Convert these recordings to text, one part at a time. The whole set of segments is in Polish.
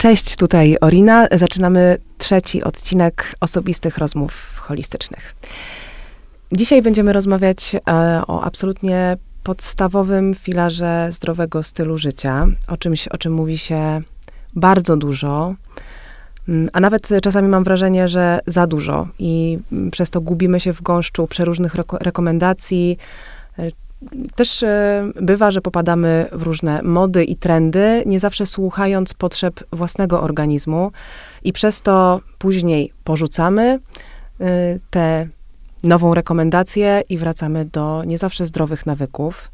Cześć, tutaj Orina. Zaczynamy trzeci odcinek osobistych rozmów holistycznych. Dzisiaj będziemy rozmawiać e, o absolutnie podstawowym filarze zdrowego stylu życia, o czymś, o czym mówi się bardzo dużo, mm, a nawet czasami mam wrażenie, że za dużo i mm, przez to gubimy się w gąszczu przeróżnych reko rekomendacji, też e, bywa, że popadamy w różne mody i trendy, nie zawsze słuchając potrzeb własnego organizmu, i przez to później porzucamy e, tę nową rekomendację i wracamy do nie zawsze zdrowych nawyków.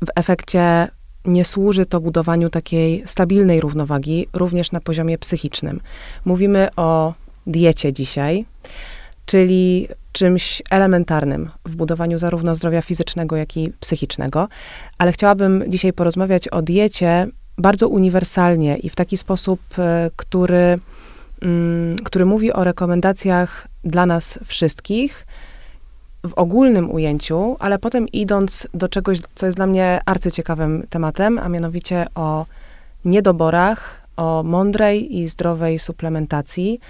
W efekcie nie służy to budowaniu takiej stabilnej równowagi, również na poziomie psychicznym. Mówimy o diecie dzisiaj, czyli czymś elementarnym w budowaniu zarówno zdrowia fizycznego, jak i psychicznego. Ale chciałabym dzisiaj porozmawiać o diecie bardzo uniwersalnie i w taki sposób, e, który, mm, który mówi o rekomendacjach dla nas wszystkich w ogólnym ujęciu, ale potem idąc do czegoś, co jest dla mnie arcyciekawym tematem, a mianowicie o niedoborach, o mądrej i zdrowej suplementacji,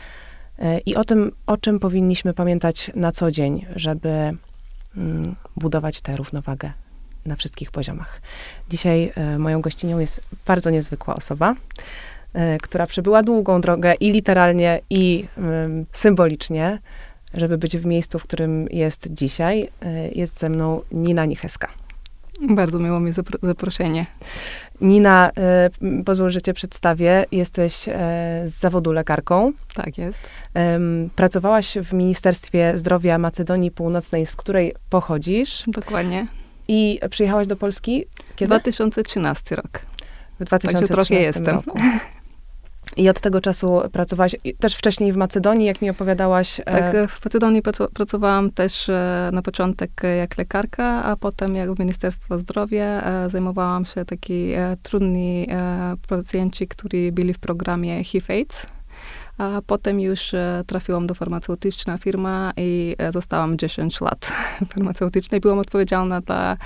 i o tym, o czym powinniśmy pamiętać na co dzień, żeby mm, budować tę równowagę na wszystkich poziomach. Dzisiaj e, moją gościnią jest bardzo niezwykła osoba, e, która przebyła długą drogę i literalnie, i symbolicznie, żeby być w miejscu, w którym jest dzisiaj. E, jest ze mną Nina Nicheska. Bardzo miło mi zaproszenie. Nina, y, pozwól, że cię przedstawię. Jesteś e, z zawodu lekarką. Tak jest. pracowałaś w Ministerstwie Zdrowia Macedonii Północnej, z której pochodzisz. Dokładnie. I przyjechałaś do Polski kiedy? 2013 rok. W 2013 trochę jestem. roku. I od tego czasu pracowałaś też wcześniej w Macedonii, jak mi opowiadałaś. E, tak, e, w Macedonii pracowałam też e, na początek jak lekarka, a potem jak w Ministerstwie Zdrowia zajmowałam się taki trudni pacjenci, którzy byli w programie HIV-AIDS. A potem już trafiłam do farmaceutyczna firma i zostałam 10 lat farmaceutycznej. Byłam odpowiedzialna za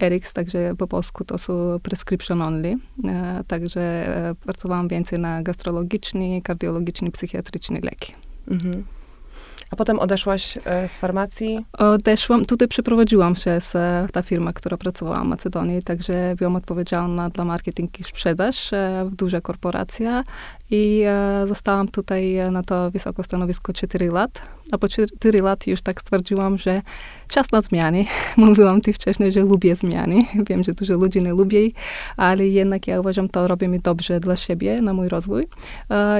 Eriks, także po polsku to są prescription only. E, także e, pracowałam więcej na gastrologiczny, kardiologiczny, psychiatryczny leki. Mhm. A potem odeszłaś e, z farmacji? Odeszłam, tutaj przeprowadziłam się z ta firma, która pracowała w Macedonii, także byłam odpowiedzialna dla marketing i sprzedaż w duża korporacja i zostałam tutaj na to wysoko stanowisko 4 lat. A po 4 lat już tak stwierdziłam, że czas na zmiany. Mówiłam ty wcześniej, że lubię zmiany. Wiem, że dużo ludzi nie lubi, ale jednak ja uważam, to robię mi dobrze dla siebie, na mój rozwój.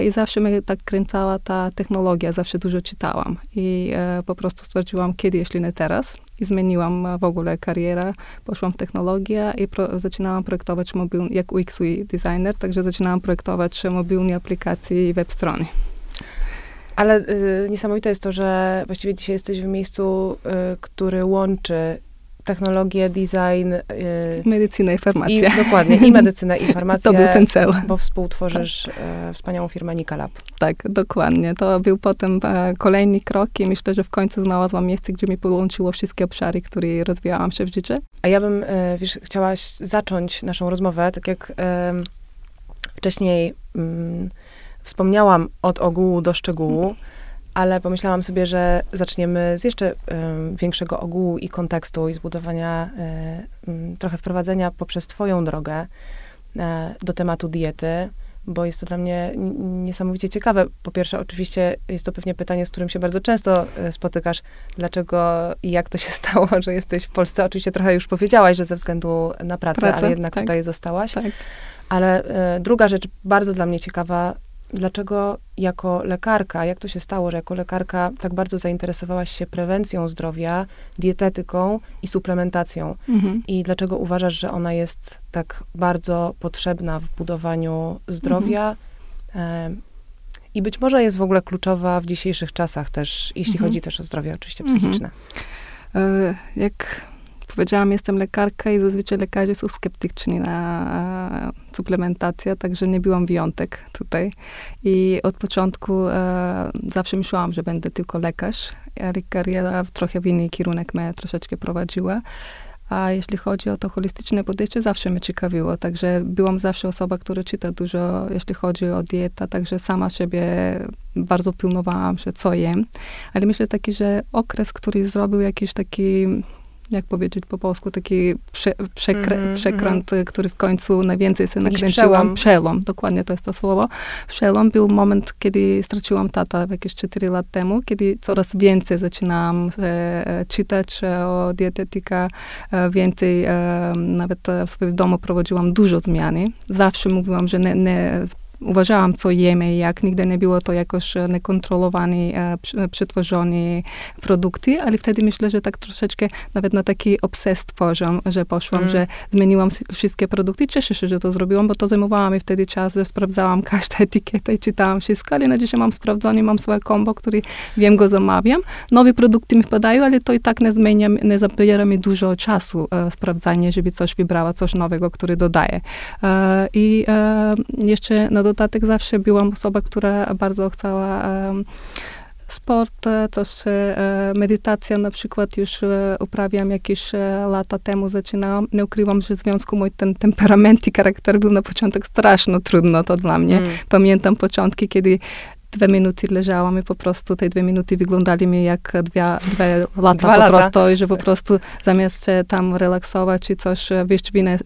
I zawsze mnie tak kręcała ta technologia, zawsze dużo czytałam. I e, po prostu stwierdziłam, kiedy, jeśli nie teraz. I zmieniłam w ogóle karierę, poszłam w technologię i pro, zaczynałam projektować mobilny, jak UX designer, także zaczynałam projektować mobilne aplikacje i web strony. Ale y, niesamowite jest to, że właściwie dzisiaj jesteś w miejscu, y, który łączy technologię, design. Y, medycynę i farmację. I, dokładnie, i medycynę, i farmację. To był ten cel. Bo współtworzysz tak. y, wspaniałą firmę Nikalab. Tak, dokładnie. To był potem e, kolejny krok i myślę, że w końcu znalazłam miejsce, gdzie mi połączyło wszystkie obszary, które rozwijałam się w życiu. A ja bym, y, wiesz, chciała zacząć naszą rozmowę, tak jak wcześniej mm, Wspomniałam od ogółu do szczegółu, ale pomyślałam sobie, że zaczniemy z jeszcze y, większego ogółu i kontekstu i zbudowania, y, y, trochę wprowadzenia poprzez Twoją drogę e, do tematu diety, bo jest to dla mnie niesamowicie ciekawe. Po pierwsze, oczywiście jest to pewnie pytanie, z którym się bardzo często e, spotykasz. Dlaczego i jak to się stało, że jesteś w Polsce? Oczywiście trochę już powiedziałaś, że ze względu na pracę, pracę ale jednak tak. tutaj zostałaś. Tak. Ale e, druga rzecz, bardzo dla mnie ciekawa, dlaczego jako lekarka, jak to się stało, że jako lekarka tak bardzo zainteresowałaś się prewencją zdrowia, dietetyką i suplementacją? Mhm. I dlaczego uważasz, że ona jest tak bardzo potrzebna w budowaniu zdrowia? Mhm. I być może jest w ogóle kluczowa w dzisiejszych czasach też, jeśli mhm. chodzi też o zdrowie oczywiście mhm. psychiczne. E, jak powiedziałam, jestem lekarka i zazwyczaj lekarze są sceptyczni na suplementację, także nie byłam wyjątek tutaj. I od początku e, zawsze myślałam, że będę tylko lekarz, ale kariera trochę w inny kierunek mnie troszeczkę prowadziła. A jeśli chodzi o to holistyczne podejście, zawsze mnie ciekawiło. Także byłam zawsze osoba, która czyta dużo, jeśli chodzi o dietę, także sama siebie bardzo pilnowałam się, co jem. Ale myślę taki, że okres, który zrobił jakiś taki jak powiedzieć po polsku, taki prze, mm -hmm, przekręt, mm -hmm. który w końcu najwięcej się nakręciłam. Przełom. przełom. dokładnie to jest to słowo. Przełom był moment, kiedy straciłam tata jakieś 4 lat temu, kiedy coraz więcej zaczynałam e, czytać o dietetyka, e, więcej e, nawet w swoim domu prowadziłam dużo zmiany. Zawsze mówiłam, że nie, nie uważałam, co jemy, jak nigdy nie było to jakoś e, nekontrolowane, e, przetworzone produkty, ale wtedy myślę, że tak troszeczkę nawet na taki obsessed poziom, że poszłam, mm. że zmieniłam wszystkie produkty. Cieszę się, że to zrobiłam, bo to zajmowało mi wtedy czas, że sprawdzałam każdą etykietę i czytałam wszystko, ale na dzisiaj mam sprawdzony, mam swoje kombo, który wiem, go zamawiam. Nowe produkty mi wpadają, ale to i tak nie zmienia, nie zabiera mi dużo czasu e, sprawdzanie, żeby coś wybrała, coś nowego, który dodaję. E, I e, jeszcze na dodatek zawsze byłam osobą, która bardzo chciała sport, też e, medytacja na przykład już e, uprawiam jakieś e, lata temu, zaczynałam. Nie ukrywam, że w związku mój ten temperament i charakter był na początek straszno trudno to dla mnie. Mm. Pamiętam początki, kiedy dwie minuty leżałam i po prostu te dwie minuty wyglądali mi jak dwie, dwie lata Dwa po lata. prostu i że po prostu zamiast się tam relaksować czy coś wyjść w inne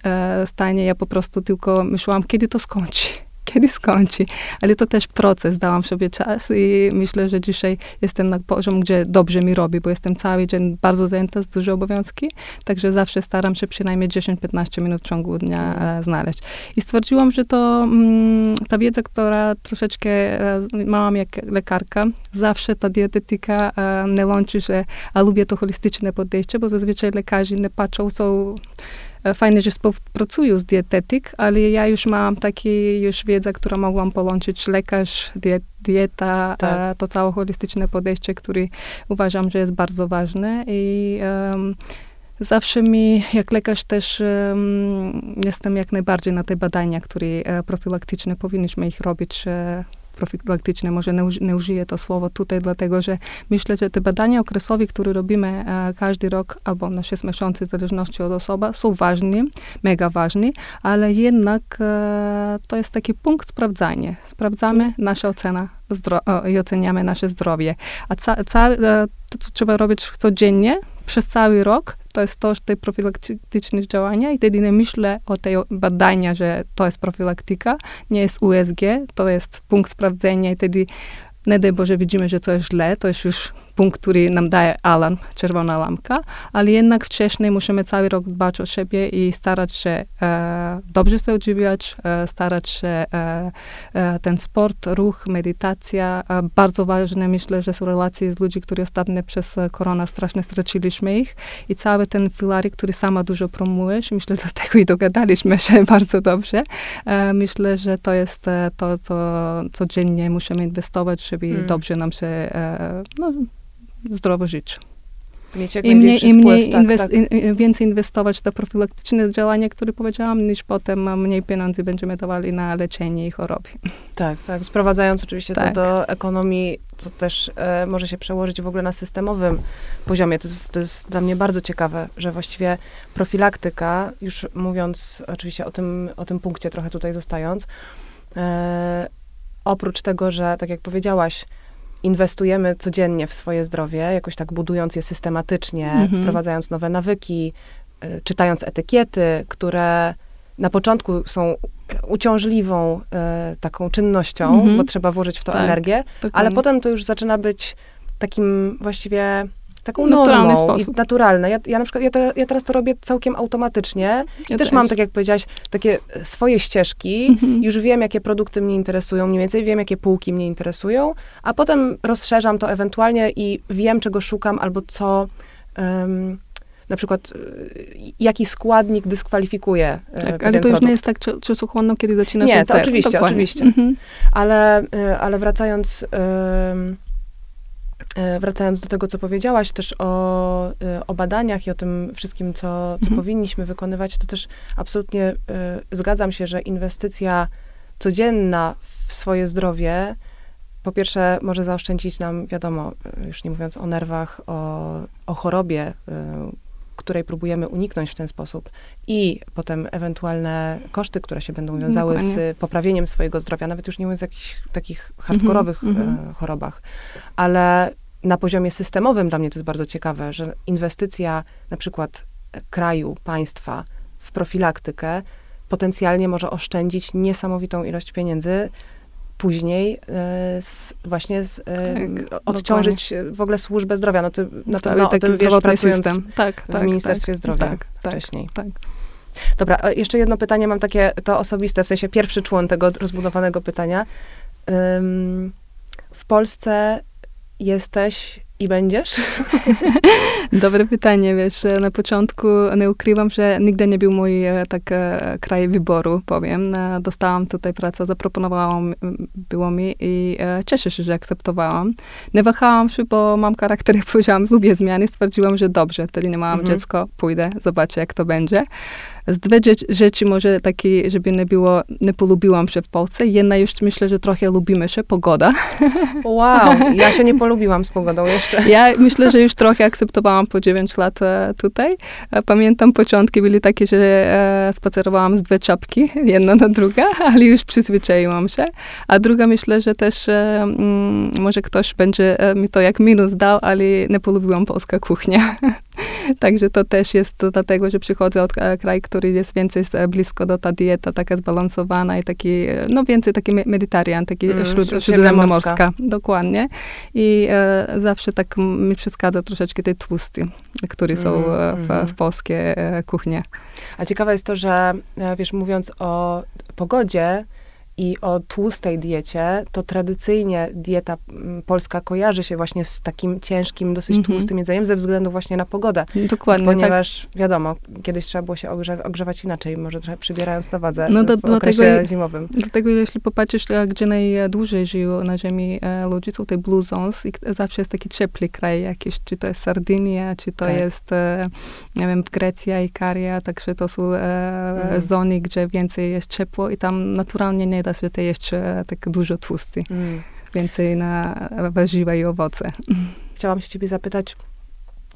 stanie, ja po prostu tylko myślałam, kiedy to skończy kiedy skończy. Ale to też proces, dałam sobie czas i myślę, że dzisiaj jestem na poziom, gdzie dobrze mi robi, bo jestem cały dzień bardzo zajęta z dużo obowiązki, także zawsze staram się przynajmniej 10-15 minut w ciągu dnia e, znaleźć. I stwierdziłam, że to mm, ta wiedza, która troszeczkę e, mam jak lekarka, zawsze ta dietetyka e, nie łączy się, a lubię to holistyczne podejście, bo zazwyczaj lekarze nie patrzą, są E, fajne, że współpracuję z dietetyk, ale ja już mam takie już wiedzę, którą mogłam połączyć lekarz, diet, dieta, tak. E, to całe holistyczne podejście, które uważam, że jest bardzo ważne i um, Zawsze mi, jak lekarz też um, jestem jak najbardziej na te badania, które e, profilaktyczne powinniśmy ich robić profilaktyczne, może nie, nie użyję to słowo tutaj, dlatego że myślę, że te badania okresowe, które robimy e, każdy rok albo na 6 miesięcy, w zależności od osoby, są ważne, mega ważne, ale jednak e, to jest taki punkt sprawdzania. Sprawdzamy nasza ocena i oceniamy nasze zdrowie. A ca, ca, e, to, co trzeba robić codziennie, przez cały rok, to jest to, te profilaktyczne działania i wtedy nie myślę o tej badania, że to jest profilaktyka, nie jest USG, to jest punkt sprawdzenia i wtedy nie daj Boże widzimy, że jest źle, to jest już punkt, który nam daje alarm, czerwona lampka, ale jednak wcześniej musimy cały rok dbać o siebie i starać się e, dobrze się odżywiać, e, starać się e, e ten sport, ruch, medytacja. E, bardzo ważne myślę, że są relacje z ludźmi, którzy ostatnio przez korona strasznie straciliśmy ich i cały ten filar, który sama dużo promujesz, myślę, że do tego i dogadaliśmy się bardzo dobrze. E, myślę, że to jest to, co codziennie musimy inwestować, żeby hmm. dobrze nam się no, zdrowo żyć. I mniej, i mniej tak, inwest, tak. In, więcej inwestować w to profilaktyczne działania, które powiedziałam, niż potem mniej pieniędzy będziemy dawali na leczenie i choroby. Tak, tak. Sprowadzając oczywiście tak. to do ekonomii, co też e, może się przełożyć w ogóle na systemowym poziomie. To jest, to jest dla mnie bardzo ciekawe, że właściwie profilaktyka, już mówiąc oczywiście o tym, o tym punkcie trochę tutaj zostając, e, oprócz tego, że tak jak powiedziałaś, inwestujemy codziennie w swoje zdrowie, jakoś tak budując je systematycznie, mhm. wprowadzając nowe nawyki, y, czytając etykiety, które na początku są uciążliwą y, taką czynnością, mhm. bo trzeba włożyć w to tak, energię, dokładnie. ale potem to już zaczyna być takim właściwie taką Naturalny normą sposób. i naturalne. Ja, ja na przykład, ja, te, ja, teraz to robię całkiem automatycznie. Ja też, też, mam, tak jak powiedziałaś, takie swoje ścieżki. Mhm. Już wiem, jakie produkty mnie interesują, mniej więcej wiem, jakie półki mnie interesują, a potem rozszerzam to ewentualnie i wiem, czego szukam albo co... Um, na przykład jaki składnik dyskwalifikuje. E, tak, ale to produkt. już nie jest tak czasochłonno, kiedy zaczynasz Nie, to oczywiście, Dokładnie. oczywiście. Mhm. Ale, e, ale wracając E, wracając do tego, co powiedziałaś też o, e, o badaniach i o tym wszystkim, co, co mhm. powinniśmy wykonywać, to też absolutnie y, zgadzam się, że inwestycja codzienna w swoje zdrowie, po pierwsze, może zaoszczędzić nam, wiadomo, już nie mówiąc o nerwach, o, o chorobie, y, której próbujemy uniknąć w ten sposób i potem ewentualne koszty, które się będą wiązały Dokładnie. z poprawieniem swojego zdrowia, nawet już nie mówiąc o jakichś takich hardkorowych mhm. e, chorobach, ale na poziomie systemowym dla mnie to jest bardzo ciekawe, że inwestycja na przykład e, kraju, państwa w profilaktykę potencjalnie może oszczędzić niesamowitą ilość pieniędzy później e, z, właśnie z, e, Tak, odciążyć w ogóle służbę zdrowia. No ty na Cały pewno o taki wiesz, pracując system. Tak, w tak, Ministerstwie tak, Zdrowia tak, tak, wcześniej. tak. Dobra, jeszcze jedno pytanie mam takie, to osobiste, w sensie pierwszy człon tego rozbudowanego pytania. Ym, w Polsce jesteś i będziesz? Dobre pytanie, wiesz, na początku nie ukrywam, że nigdy nie był mój e, tak e, kraj wyboru, powiem. E, Dostałam tutaj pracę, zaproponowałam, było mi i cieszę się, że akceptowałam. Nie wahałam się, bo mam charakter, jak powiedziałam, lubię zmiany. Stwierdziłam, że dobrze, wtedy nie miałam Mhm. dziecko, pójdę, zobaczę, jak to będzie. Z dwie rzecz- rzeczy może takie, żeby nie było, nie polubiłam się w Polsce. Jedna już myślę, że trochę lubimy się, pogoda. Wow, ja się nie polubiłam z pogodą jeszcze. Ja myślę, że już trochę akceptowałam po 9 lat e, tutaj. E, Pamiętam początki były takie, że e, spacerowałam z dwie czapki, jedna na druga, ale już przyzwyczaiłam się. A druga myślę, że też mm, może ktoś będzie mi to jak minus dał, ale nie polubiłam polska kuchnia. Także to też jest dlatego, że przychodzę od e, kraju, który jest więcej z- blisko do ta dieta, taka zbalansowana i taki, e, no więcej taki me- meditarian, taki Mm. Dokładnie. I e, zawsze tak mi przeszkadza troszeczkę te tłusty, które są e, w, mhm. w polskie e, kuchnie. A ciekawe jest to, że e, wiesz, mówiąc o pogodzie i o tłustej diecie, to tradycyjnie dieta mm, polska kojarzy się właśnie z takim ciężkim, dosyć Mhm. tłustym jedzeniem ze względu właśnie na pogodę. Dokładnie, tak. Ponieważ wiadomo, kiedyś trzeba było się ogrze- ogrzewać inaczej, może trochę przybierając na wadze No do- w okresie zimowym. Dlatego jeśli popatrzysz, gdzie najdłużej żyją na ziemi e, ludzie, są te blue zones i zawsze jest taki ciepły kraj jakiś, czy to jest Sardynia, czy to Tak. jest, e, nie wiem, Grecja, Ikaria, także to są e, Mhm. zony, gdzie więcej jest ciepło i tam naturalnie nie da się to jeść e, tak dużo tłusty. Mm. Więcej na warzywa i owoce. Chciałam się ciebie zapytać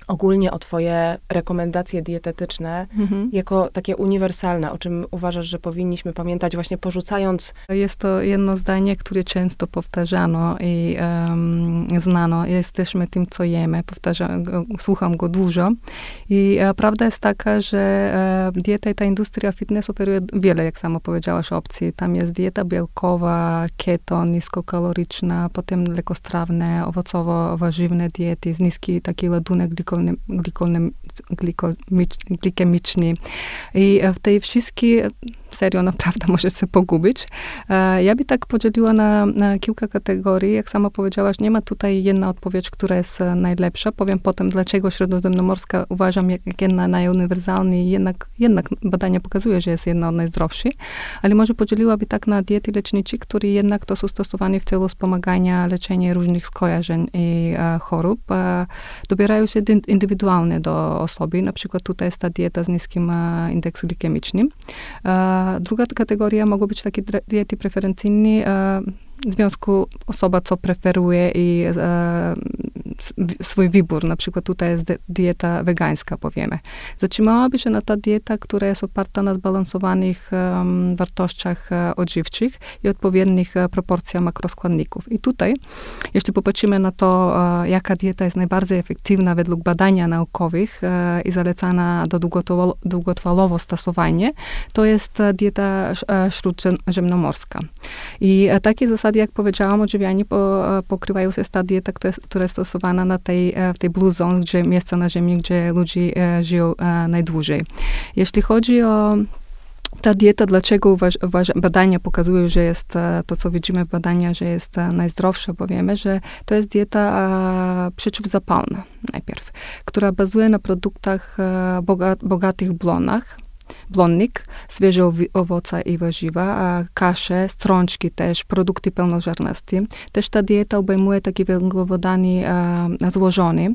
ogólnie o twoje rekomendacje dietetyczne Mhm. jako takie uniwersalne, o czym uważasz, że powinniśmy pamiętać właśnie porzucając Jest to jedno zdanie, które często powtarzano i em, znano. Jesteśmy tym, co jemy. Powtarzam, słucham go dużo. I e, prawda jest taka, że e, dieta i ta industria fitness oferuje wiele, jak samo powiedziałaś, opcji. Tam jest dieta białkowa, keto, niskokaloryczna, potem lekostrawne, owocowo-warzywne diety, z niski taki ładunek glikolny, glikemiczny. I e, w tej wszystkie serio naprawdę możesz się pogubić. E, Ja by tak podzieliła na, na kilka kategorii. Jak sama powiedziałaś, nie ma tutaj jedna odpowiedź, która jest e, najlepsza. Powiem potem, dlaczego śródziemnomorska uważam jak, jedna najuniwersalna i jednak, jednak badania pokazuje, że jest jedna od najzdrowszych. Ale może podzieliłaby tak na diety lecznicze, które jednak to są stosowane w celu wspomagania leczenia różnych skojarzeń i e, chorób. E, dobierają się dy- indywidualnie do osoby. Na przykład tutaj jest ta dieta z niskim e, indeksem glikemicznym. E, Druga kategoria mogą być takie diety preferencyjne, e, w związku osoba, co preferuje i e, swój wybór, na przykład tutaj jest dieta wegańska, powiemy. Zatrzymałaby się na ta dieta, która jest oparta na zbalansowanych em, wartościach e, odżywczych i odpowiednich e, proporcjach makroskładników. I tutaj, jeśli popatrzymy na to, e, jaka dieta jest najbardziej efektywna według badania naukowych e, i zalecana do długotrwalo- długotrwalowo stosowanie, to jest dieta śródziemnomorska. I takie zasady, jak powiedziałam, odżywianie po, e, pokrywają się z ta dieta, która jest, stosowana na tej, e, w tej blue zone, gdzie miejsca na ziemi, gdzie ludzie e, żyją najdłużej. Jeśli chodzi o ta dieta, dlaczego uważ, uważ, badania pokazują, że jest to, co widzimy w badaniach, że jest e, najzdrowsza, bo wiemy, że to jest dieta e, przeciwzapalna najpierw, która bazuje na produktach e, boga, bogatych w blonach, blonnik, świeże owoce i warzywa, kasze, strączki też, produkty pełnoziarnaste. Też ta dieta obejmuje takie węglowodany e, złożone.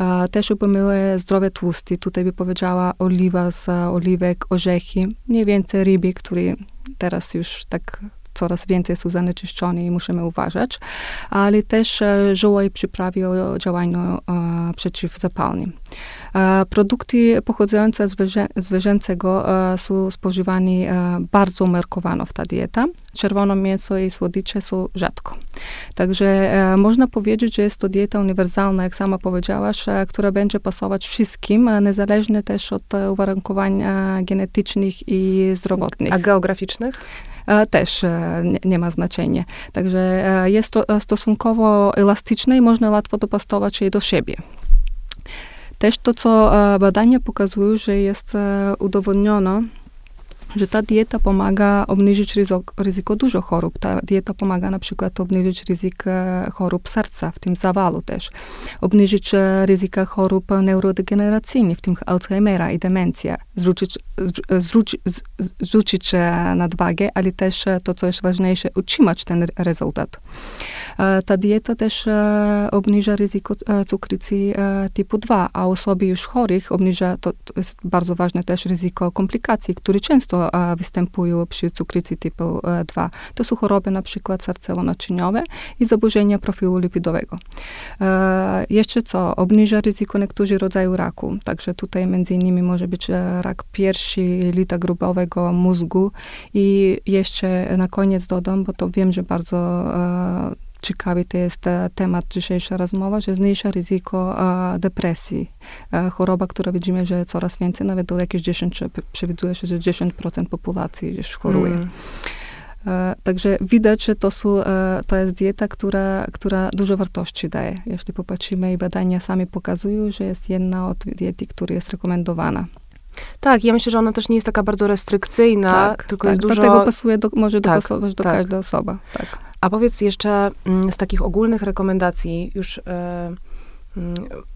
E, też obejmuje zdrowe tłusty. Tutaj by powiedziała oliwa z oliwek, orzechy, mniej więcej ryby, które teraz już tak coraz więcej są zanieczyszczone i musimy uważać, ale też żyła i przyprawi o działaniu przeciwzapalnym. Produkty pochodzące z zwierzęcego są spożywane bardzo umiarkowano w ta dieta. Czerwone mięso i słodycze są rzadko. Także można powiedzieć, że jest to dieta uniwersalna, jak sama powiedziałaś, która będzie pasować wszystkim, niezależnie też od uwarunkowań genetycznych i zdrowotnych. A geograficznych? Też nie, nie, ma znaczenia. Także jest to stosunkowo elastyczne i można łatwo dopasować je do siebie. Też to, co badania pokazują, że jest udowodniono, że ta dieta pomaga obniżyć ryzyko, ryzyko dużo chorób. Ta dieta pomaga na przykład obniżyć ryzyko chorób serca, w tym zawalu też. Obniżyć ryzyko chorób neurodegeneracyjnych, w tym Alzheimera i demencja. Zrzucić, zrzucić, zrzucić nadwagę, ale też to, co jest ważniejsze, utrzymać ten rezultat. Ta dieta też obniża ryzyko cukrzycy typu 2, a osoby już chorych obniża, to, to jest bardzo ważne też ryzyko komplikacji, które często występują przy cukrzycy typu 2. To są choroby na przykład sercowo-naczyniowe i zaburzenia profilu lipidowego. Jeszcze co? Obniża ryzyko niektórych rodzajów raku, także tutaj między innymi może być rak piersi, lita grubowego mózgu i jeszcze na koniec dodam, bo to wiem, że bardzo ciekawy to jest temat dzisiejsza rozmowa, że zmniejsza ryzyko depresji. choroba, która widzimy, że coraz więcej, nawet do jakieś 10, przewiduje się, że 10% populacji już choruje. Mm. Także widać, że to, są, to jest dieta, która, która dużo wartości daje. Jeśli popatrzymy i badania sami pokazują, że jest jedna od diety, która jest rekomendowana. Tak, ja myślę, że ona też nie jest taka bardzo restrykcyjna, tak, tylko tak, jest dużo... Dlatego pasuje do, może tak, dopasować do tak. każdej osoby. Tak. A powiedz jeszcze mm, z takich ogólnych rekomendacji, już y, y,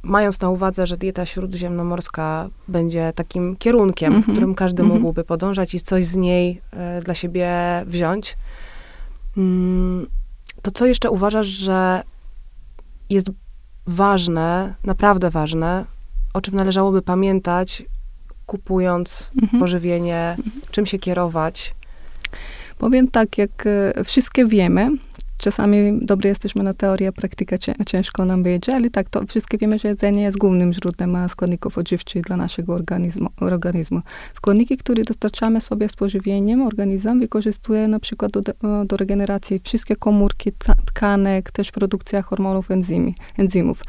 mając na uwadze, że dieta śródziemnomorska będzie takim kierunkiem, mm -hmm. w mhm. którym każdy mm -hmm. mógłby podążać i coś z niej y, dla siebie wziąć, mm, to co jeszcze uważasz, że jest ważne, naprawdę ważne, o czym należałoby pamiętać, kupując mm -hmm. pożywienie, mhm. czym się kierować? Powiem tak, jak e, wszystkie wiemy, czasami dobry jesteśmy na teorię, praktyka ciężko nam wyjdzie, ale tak, to wszystkie wiemy, że jedzenie jest głównym źródłem składników odżywczych dla naszego organizmu. organizmu. Składniki, które dostarczamy sobie z pożywieniem, organizm wykorzystuje na przykład do, do regeneracji wszystkie komórki tkanek, też produkcja hormonów enzymów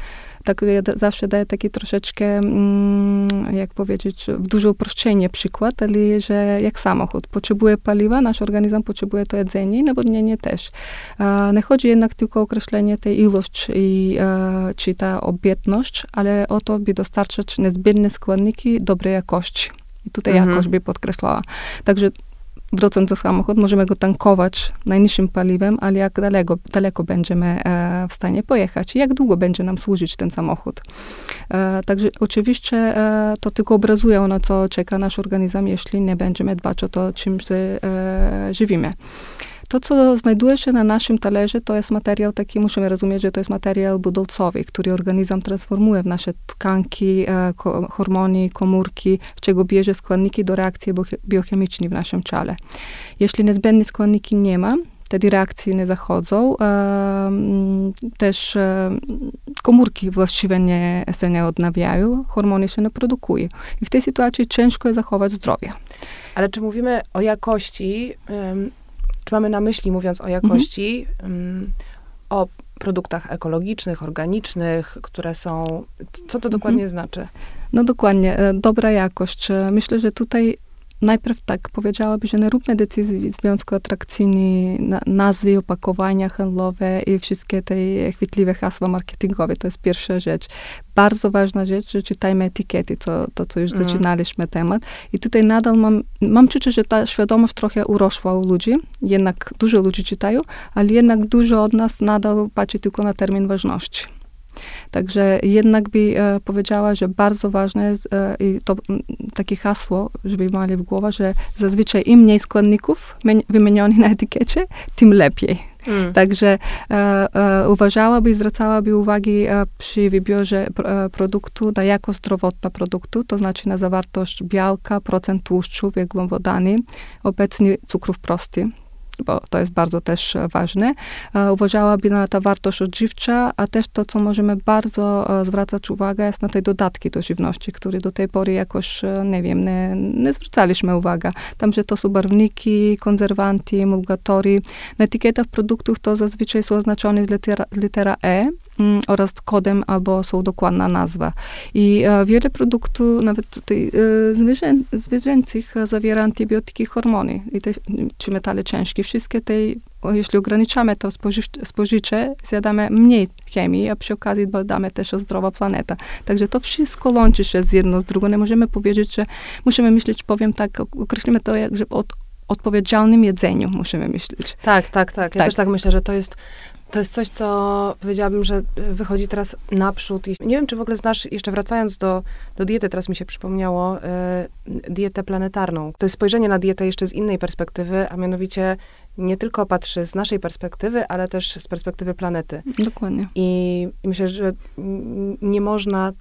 tak ja zawsze daję taki troszeczkę, mm, jak powiedzieć, w duże uproszczenie przykład, ale że jak samochód potrzebuje paliwa, nasz organizm potrzebuje to jedzenie i nawodnienie też. nie chodzi jednak tylko o określenie tej ilości i, e, czy ta obietność, ale o to, by dostarczać niezbędne składniki dobrej jakości. I tutaj mhm. jakość by podkreślała. Także wrócąc do samochodu, możemy go tankować najniższym paliwem, ale jak daleko, daleko będziemy e, w stanie pojechać jak długo będzie nam służyć ten samochód. E, także oczywiście e, to tylko obrazuje, na co czeka nasz organizm, jeśli nie będziemy dbać o to, czym się e, żywimy. To, co znajduje się na naszym talerze, to jest materiał taki, musimy rozumieć, że to jest materiał budulcowy, który organizm transformuje w nasze tkanki, e, hormony, komórki, z czego bierze składniki do reakcji biochemicznej w naszym ciele. Jeśli niezbędne składniki nie ma, wtedy reakcje nie zachodzą. E, też e, komórki właściwie nie, się nie odnawiają, hormony się nie produkują. I w tej sytuacji ciężko jest zachować zdrowie. Ale czy mówimy o jakości, czy mamy na myśli, mówiąc o jakości, mhm. o produktach ekologicznych, organicznych, które są. Co to dokładnie mhm. znaczy? No dokładnie, e, dobra jakość. E, myślę, że tutaj najpierw tak powiedziałaby, że nie róbmy decyzji w związku atrakcyjnej na, nazwy, opakowania handlowe i wszystkie te chwytliwe hasła marketingowe. To jest pierwsza rzecz. Bardzo ważna rzecz, że czytajmy etykiety, to, to co już mm. zaczynaliśmy temat. I tutaj nadal mam, mam przeczucie, że ta świadomość trochę urosła u ludzi. Jednak dużo ludzi czytają, ale jednak dużo od nas nadal patrzy tylko na termin ważności. Także jednak by e, powiedziała, że bardzo ważne jest e, i to m, takie hasło, żeby mieli w głowie, że zazwyczaj im mniej składników wymienionych na etykiecie, tym lepiej. Mm. Także e, e, uważałaby i zwracałaby uwagi e, przy wybiorze e, produktu na jakość zdrowotna produktu, to znaczy na zawartość białka, procent tłuszczu, węglowodany, obecnie cukrów prosty, bo to jest bardzo też ważne. Uważałabym na ta wartość odżywcza, a też to, co możemy bardzo zwracać uwagę, jest na te dodatki do żywności, które do tej pory jakoś, nie wiem, nie, nie zwracaliśmy uwagi. Tam, że to są barwniki, konserwanty, emulgatory. Na etykietach produktów to zazwyczaj są oznaczone litera, litera E, oraz kodem albo są dokładna nazwa. I e, wiele produktów, nawet tej, e, zwierzę, zwierzęcych, zawiera antybiotyki, hormony i te, czy metale ciężkie. Wszystkie te, jeśli ograniczamy to spożycie, zjadamy mniej chemii, a przy okazji badamy też o zdrowa planeta. Także to wszystko łączy się z jedno z drugą. Nie możemy powiedzieć, że musimy myśleć, powiem tak, określimy to, jak, że od odpowiedzialnym jedzeniu musimy myśleć. Tak, tak, tak. Ja tak. też tak myślę, że to jest to jest coś, co powiedziałabym, że wychodzi teraz naprzód. I nie wiem, czy w ogóle znasz, jeszcze wracając do, do diety, teraz mi się przypomniało, y, dietę planetarną. To jest spojrzenie na dietę jeszcze z innej perspektywy, a mianowicie nie tylko patrzy z naszej perspektywy, ale też z perspektywy planety. Dokładnie. I, i myślę, że nie można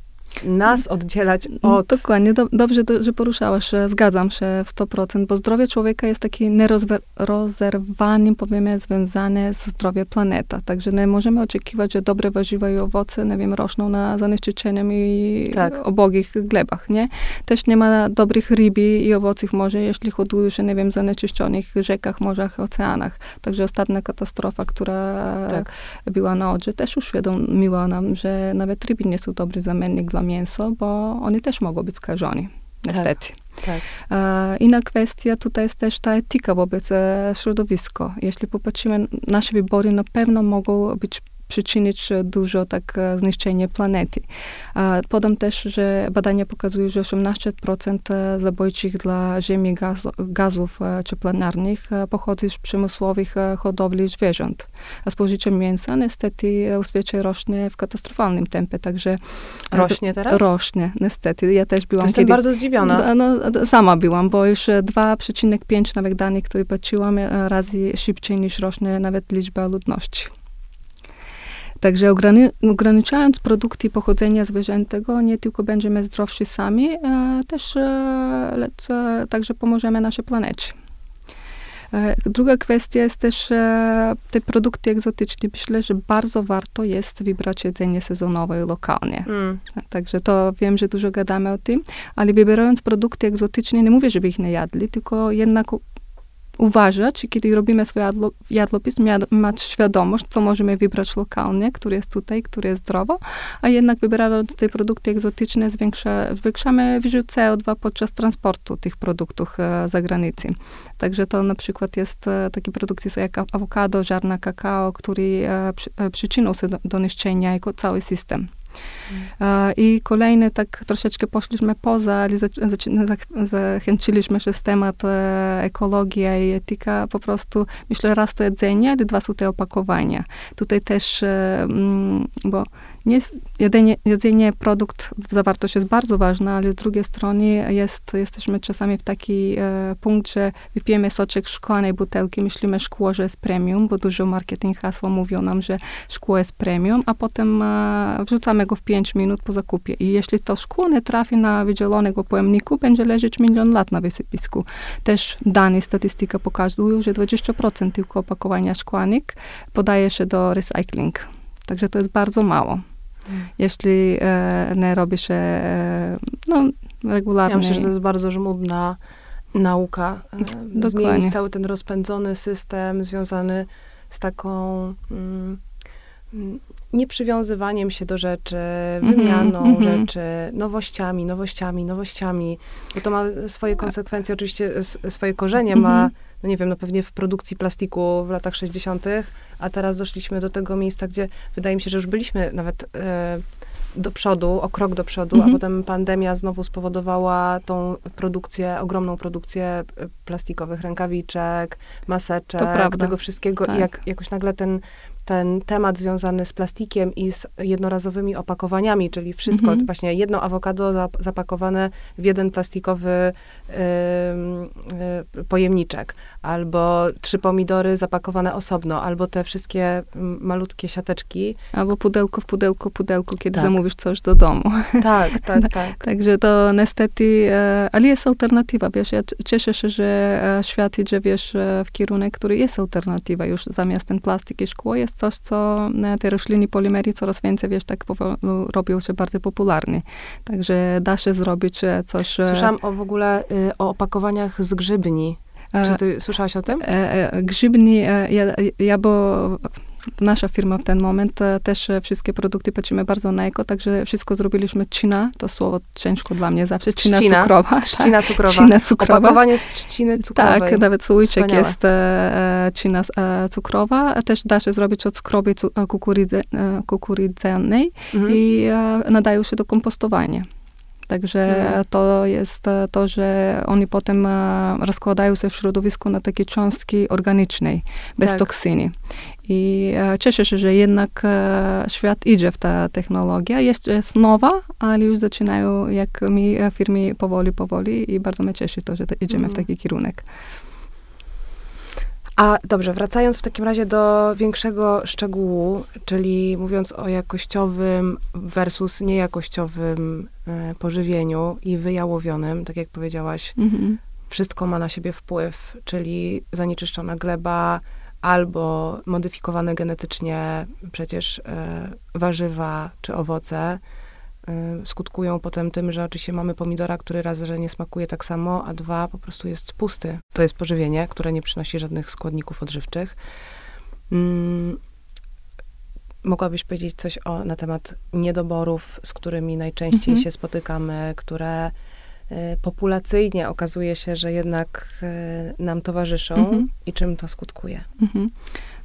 nas oddzielać mm, od... Dokładnie, do, dobrze, do, że poruszałaś, zgadzam się w 100%, bo zdrowie człowieka jest takie nierozerwanie, powiemy, związane z zdrowiem planeta. Także nie możemy oczekiwać, że dobre warzywa i owoce, nie wiem, rosną na zanieczyszczeniem i tak. obogich glebach, nie? Też nie ma dobrych ryb i owoców morza, jeśli hoduje się, nie wiem, zanieczyszczonych rzekach, morzach, oceanach. Także ostatnia katastrofa, która tak. była na Odrze, też uświadomiła nam, że nawet ryby nie są dobry zamiennik dla mięso, bo oni też mogą być skażeni. Niestety. Tak, tak. E, inna kwestia tutaj jest też ta etyka wobec e, środowiska. Jeśli popatrzymy, nasze wybory na pewno mogą być przyczynić dużo tak e, zniszczenia planety. Podam też, że badania pokazują, że 18% e, zabójczych dla Ziemi gaz, gazów e, cieplarnianych pochodzi z przemysłowych hodowli zwierząt. A spożycie mięsa niestety w świecie rośnie w katastrofalnym tempie, także... Rośnie teraz? Rośnie, niestety. Ja też byłam Jestem kiedy, bardzo zdziwiona. No, sama byłam, bo już 2,5 nawet danych, które patrzyłam, razy szybciej niż rośnie nawet liczba ludności. Także ograniczając produkty pochodzenia zwierzętego, nie tylko będziemy zdrowsi sami, e, też e, lecz e, także pomożemy naszej planecie. Druga kwestia jest też te produkty egzotyczne. Myślę, że bardzo warto jest wybrać jedzenie sezonowe i lokalnie. Mm. Także to wiem, że dużo gadamy o tym, ale wybierając produkty egzotyczne, nie mówię, żeby ich nie jadli, tylko jednak uważać, kiedy robimy swój jadlo, jadłopis, mieć świadomość, co możemy wybrać lokalnie, który jest tutaj, który jest zdrowo, a jednak wybierając te produkty egzotyczne, zwiększa, zwiększamy wyrzut CO2 podczas transportu tych produktów e, za granicę. Także to na przykład jest e, takie produkty jak awokado, ziarna kakao, który e, przy, e, przyczynią się do, do niszczenia jako cały system. Mm. I kolejny, tak troszeczkę poszliśmy poza, zachęciliśmy się z temat e, ekologia i etyka. Po prostu myślę, raz to jedzenie, ale dwa są te opakowania. Tutaj też, e, bo nie, jedzenie, jedzenie produkt, zawartość jest bardzo ważna, ale z drugiej strony jest, jesteśmy czasami w taki e, punkt, że wypijemy soczek szklanej butelki, myślimy szkło, że jest premium, bo dużo marketing hasła mówią nam, że szkło jest premium, a potem e, wrzucamy go w 5 minut po zakupie. I jeśli to szkło nie trafi na wydzielonego pojemniku, będzie leżeć milion lat na wysypisku. Też dane statystyka pokazują, że 20% tylko opakowania szklanych podaje się do recycling. Także to jest bardzo mało. Jeśli e, nie robi się e, no, regularnie. Ja myślę, że to jest bardzo żmudna nauka. E, zmienić cały ten rozpędzony system związany z taką mm, nieprzywiązywaniem się do rzeczy, mhm, wymianą mm -hmm. rzeczy, nowościami, nowościami, nowościami, bo to ma swoje konsekwencje, oczywiście swoje korzenie mm -hmm. ma, mhm. No nie wiem, no pewnie w produkcji plastiku w latach 60., a teraz doszliśmy do tego miejsca, gdzie wydaje mi się, że już byliśmy nawet e, do przodu, o krok do przodu, mhm. a potem pandemia znowu spowodowała tą produkcję, ogromną produkcję e, plastikowych rękawiczek, maseczek, tego wszystkiego tak. i jak jakoś nagle ten ten temat związany z plastikiem i z jednorazowymi opakowaniami, czyli wszystko, mhm. właśnie jedno awokado zapakowane w jeden plastikowy y, y, pojemniczek, albo trzy pomidory zapakowane osobno, albo te wszystkie malutkie siateczki. Albo pudełko w pudełko, pudełko, kiedy tak. zamówisz coś do domu. Tak, tak, tak. Także to niestety, ale jest alternatywa, wiesz, ja cieszę się, że świat idzie, wiesz, w kierunek, który jest alternatywa już zamiast ten plastik i szkło, jest coś, co te rośliny polimery coraz więcej, wiesz, tak robią się bardzo popularne. Także da się zrobić coś... Słyszałam o w ogóle y, o opakowaniach z grzybni. Czy ty słyszałaś o tym? E, e, grzybni, e, ja, ja bo nasza firma w ten moment też wszystkie produkty płacimy bardzo na eko, także wszystko zrobiliśmy trzcina, to słowo ciężko dla mnie zawsze, trzcina cukrowa. Trzcina tak. cukrowa. Trzcina cukrowa. Opakowanie z trzciny cukrowej. Tak, nawet słoiczek jest e, trzcina e, cukrowa, a też da się zrobić od skrobi cu, kukurydzy, e, kukurydzanej mhm. i e, nadają się do kompostowania. Także mhm. to jest e, to, że oni potem e, rozkładają się w środowisku na takie cząstki organicznej, bez tak. toksyny. I e, cieszę się, że jednak świat idzie w tę technologię. Jest, jest nowa, ale już zaczynają, jak mi firmy powoli, powoli i bardzo mnie cieszy to, że idziemy w mhm. taki kierunek. A dobrze, wracając w takim razie do większego szczegółu, czyli mówiąc o jakościowym versus niejakościowym e, pożywieniu i wyjałowionym, tak jak powiedziałaś, mhm. wszystko ma na siebie wpływ, czyli zanieczyszczona gleba albo modyfikowane genetycznie przecież e, warzywa czy owoce Y, skutkują potem tym, że oczywiście mamy pomidora, który raz, że nie smakuje tak samo, a dwa, po prostu jest pusty. To jest pożywienie, które nie przynosi żadnych składników odżywczych. Hmm. Mogłabyś powiedzieć coś o, na temat niedoborów, z którymi najczęściej mhm. się spotykamy, które y, populacyjnie okazuje się, że jednak y, nam towarzyszą mhm. i czym to skutkuje? Mhm.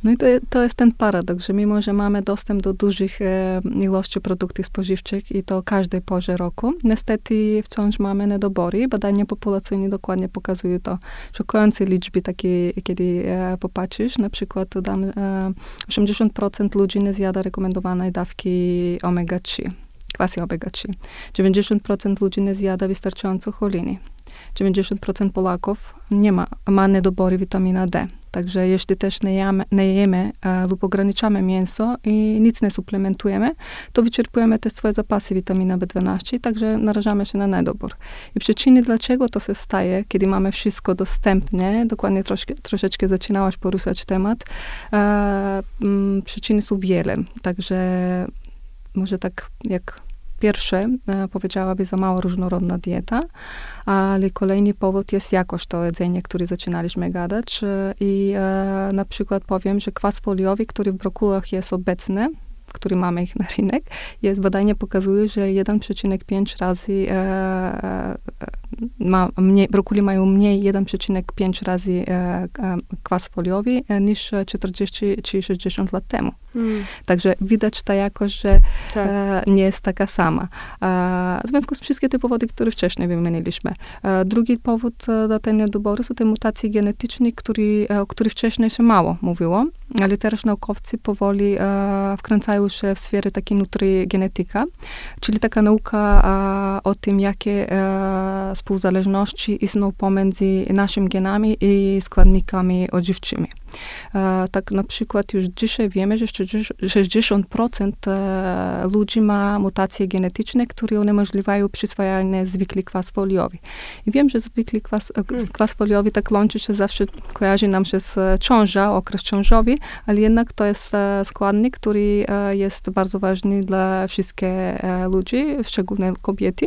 No i to, to jest ten paradoks, że mimo, że mamy dostęp do dużych e, ilości produktów spożywczych i to każdej porze roku, niestety wciąż mamy niedobory. Badania populacyjne dokładnie pokazują to. Szokujące liczby takie, kiedy e, popatrzysz, na przykład e, 80% ludzi nie zjada rekomendowanej dawki omega-3 kwasy omega-3. 90% ludzi nie zjada wystarczająco choliny. 90% Polaków nie ma, ma niedobory witamina D. Także jeśli też nie jemy, nie jemy e, lub ograniczamy mięso i nic nie suplementujemy, to wyczerpujemy też swoje zapasy witaminy B12, także narażamy się na niedobór. I przyczyny, dlaczego to się staje, kiedy mamy wszystko dostępne, dokładnie troszkę, troszeczkę zaczynałaś poruszać temat, e, m, przyczyny są wiele. Także może tak jak pierwsze, powiedziałaby, za mało różnorodna dieta, ale kolejny powód jest jakość to jedzenie, które zaczynaliśmy gadać. E, i e, na przykład powiem, że kwas foliowy, który w brokulach jest obecny, który mamy ich na rynek, jest badania pokazuje, że 1,5 razy e, e, ma mniej, brokuli mają mniej 1,5 razy e, e, kwas foliowy e, niż 40 czy 60 lat temu. Mm. Także widać ta jakość, że tak. e, nie jest taka sama. w związku z wszystkie te powody, które wcześniej wymieniliśmy. drugi powód do tego niedoboru są te mutacje genetyczne, który, o których wcześniej się mało mówiło, ale teraz naukowcy powoli wkręcają się w sferę takiej nutrigenetyka, czyli taka nauka o tym, jakie współzależności istnieją pomiędzy naszymi genami i składnikami odżywczymi. E, tak na przykład już dzisiaj wiemy, że 60% e, ludzi ma mutacje genetyczne, które uniemożliwiają przyswajanie zwykły kwas foliowy. I wiem, że zwykły kwas, e, hmm. kwas foliowy tak łączy się zawsze, kojarzy nam się z ciąża, okres ciążowy, ale jednak to jest składnik, który jest bardzo ważny dla wszystkich ludzi, szczególnie kobiety.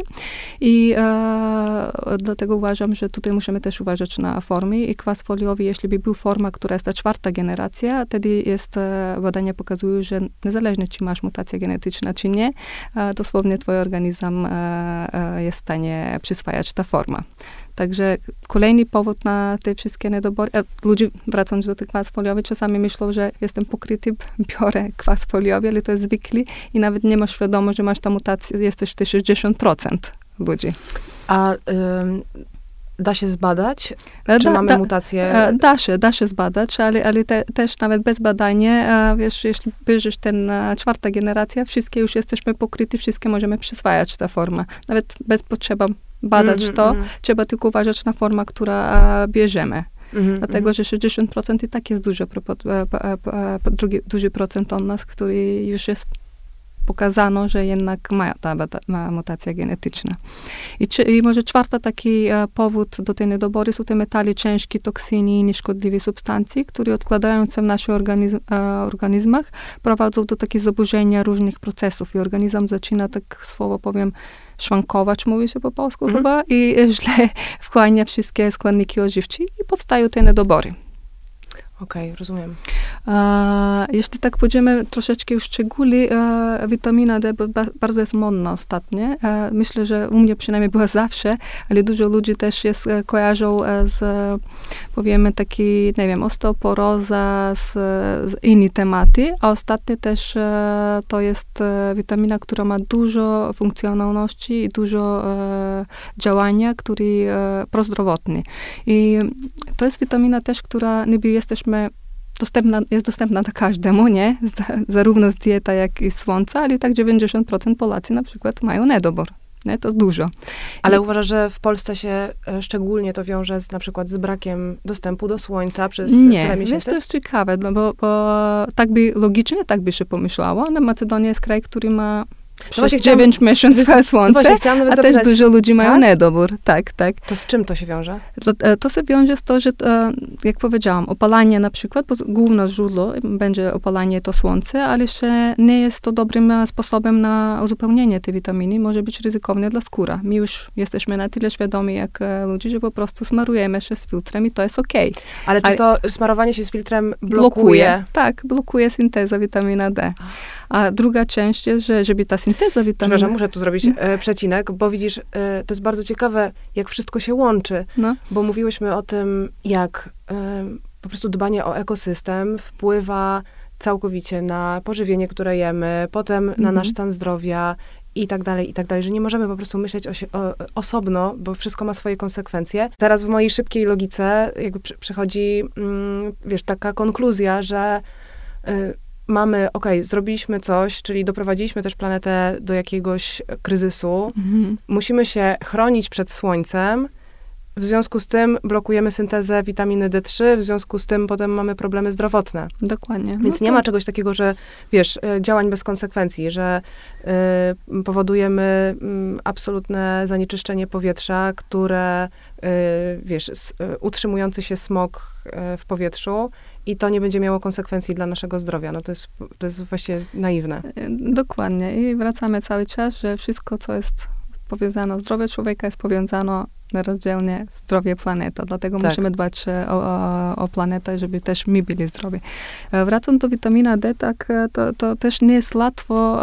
I dlatego uważam, że tutaj musimy też uważać na formy i kwas foliowy, jeśli by był forma, która jest ta czwarta generacja, wtedy jest, e, badania pokazują, że niezależnie czy masz mutację genetyczną, czy nie, e, dosłownie twój organizm e, jest w stanie przyswajać ta forma. Także kolejny powód na te wszystkie niedobory. Ludzie, wracając do tych kwas foliowych, czasami myślą, że jestem pokryty, biorę kwas foliowy, ale to jest zwykły i nawet nie masz świadomości, że masz ta mutację, jesteś ty 60% ludzi. A Da się zbadać, e, czy da, mamy da, mutację? E, da się, da się zbadać, ale, ale te, też nawet bez badania, wiesz, jeśli bierzesz ten czwarta generacja, wszystkie już jesteśmy pokryci, wszystkie możemy przyswajać tę formę. Nawet bez potrzeby badać Mhm, to, mhm. trzeba tylko uważać na formę, która e, bierzemy. Mhm, Dlatego, że 60% i tak jest duży, e, e, e, drugi, duży procent od nas, który już jest pokazano, że jednak ma ta ma mutacja genetyczna. I, czy, I może czwarta taki e, powód do tej niedobory są te metale ciężkie, toksyny i nieszkodliwe substancje, które odkładając się w naszych organizm, e, organizmach prowadzą do takich zaburzenia różnych procesów i organizm zaczyna, tak słowo powiem, szwankować, mówi się po polsku Mhm. chyba, i źle wchłania wszystkie składniki odżywcze i powstają te niedobory. Okej, rozumiem. E, jeśli tak pójdziemy troszeczkę w szczegóły, e, witamina D ba, bardzo jest modna ostatnio. E, myślę, że u mnie przynajmniej była zawsze, ale dużo ludzi też jest, e, kojarzą e, z, powiemy, taki, nie wiem, osteoporoza, z, z innymi tematy, a ostatnio też e, to jest witamina, która ma dużo funkcjonalności i dużo działania, który e, prozdrowotny. I to jest witamina też, która niby jesteśmy dostępna, jest dostępna dla każdemu, nie? Zarówno z dieta, jak i słońca, ale tak 90% Polacy na przykład mają niedobór. Nie? To dużo. Ale I- uważasz, że w Polsce się e, szczególnie to wiąże z na przykład z brakiem dostępu do słońca przez Nie, tyle miesięcy? to jest ciekawe, no bo, bo tak by logicznie tak by się pomyślało, ale Macedonia jest kraj, który ma przez właśnie chciałam- 9 miesięcy No słońce, właśnie, chciałam a też zapytać, dużo ludzi mają tak? niedobór. Tak, tak. to z czym to się wiąże? Dla- e, To się wiąże z to, że, e, jak powiedziałam, opalanie na przykład, bo główne źródło będzie opalanie to słońce, ale jeszcze nie jest to dobrym e, sposobem na uzupełnienie tej witaminy. Może być ryzykowne dla skóra. My już jesteśmy na tyle świadomi jak ludzie, że po prostu smarujemy się z filtrem i to jest okej. Ale czy Ale- to smarowanie się z filtrem blokuje? Tak, blokuje synteza witamina D. A druga część jest, że żeby ta synteza witaminy... Przepraszam, muszę tu zrobić e, przecinek, bo widzisz, e, to jest bardzo ciekawe, jak wszystko się łączy, No, bo mówiłyśmy o tym, jak e, po prostu dbanie o ekosystem wpływa całkowicie na pożywienie, które jemy, potem na Mhm. nasz stan zdrowia i tak dalej, i tak dalej, że nie możemy po prostu myśleć o, o, osobno, bo wszystko ma swoje konsekwencje. Teraz w mojej szybkiej logice jakby przy, przychodzi, mm, wiesz, taka konkluzja, że y, mamy, okej, zrobiliśmy coś, czyli doprowadziliśmy też planetę do jakiegoś kryzysu, mhm. musimy się chronić przed słońcem, w związku z tym blokujemy syntezę witaminy D3, w związku z tym potem mamy problemy zdrowotne. dokładnie. Więc No nie to- ma czegoś takiego, że wiesz, e, działań bez konsekwencji, że y, powodujemy mm, absolutne zanieczyszczenie powietrza, które, y, wiesz, s, y, utrzymujący się smog y, w powietrzu i to nie będzie miało konsekwencji dla naszego zdrowia. No to jest, to jest właściwie naiwne. E, Dokładnie. I wracamy cały czas, że wszystko, co jest powiązane zdrowie człowieka, jest powiązane nerozdzielnie zdrowie planety. Dlatego Tak. musimy dbać e, o, o, o planetę, żeby też my byli zdrowi. E, Wracając do witamina D, tak, to, to też nie jest łatwo,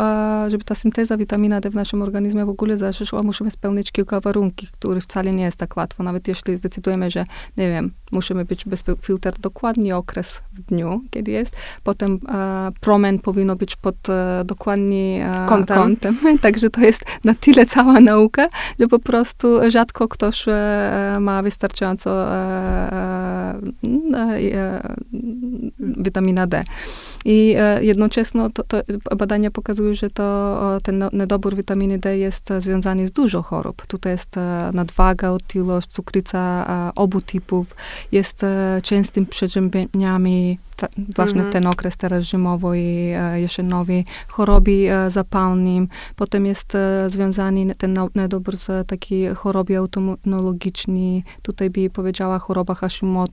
żeby ta synteza witamina D w naszym organizmie w ogóle zaszła. Musimy spełnić kilka warunków, które wcale nie jest tak łatwo. Nawet jeśli zdecydujemy, że, nie wiem, musimy być bez fil- filtr dokładnie okres w dniu, kiedy jest. Potem e, promień powinno być pod e, dokładnie e, Kątem. kątem. Także to jest na tyle cała nauka, że po prostu rzadko ktoś e, ma wystarczająco e, witamina D. I e, jednocześnie to, to badania pokazują, że to, ten no- niedobór witaminy D jest e, związany z dużo chorób. Tutaj jest e, nadwaga, otyłość, cukrzyca e, obu typów, jest e, częstym przeziębieniami, tra- zwłaszcza Mhm. ten okres teraz zimowy i e, jesiennowy, choroby e, zapalnym, potem jest e, związany ten no- niedobór z takiej choroby autoimmunologicznej, tutaj by powiedziała choroba Hashimoto,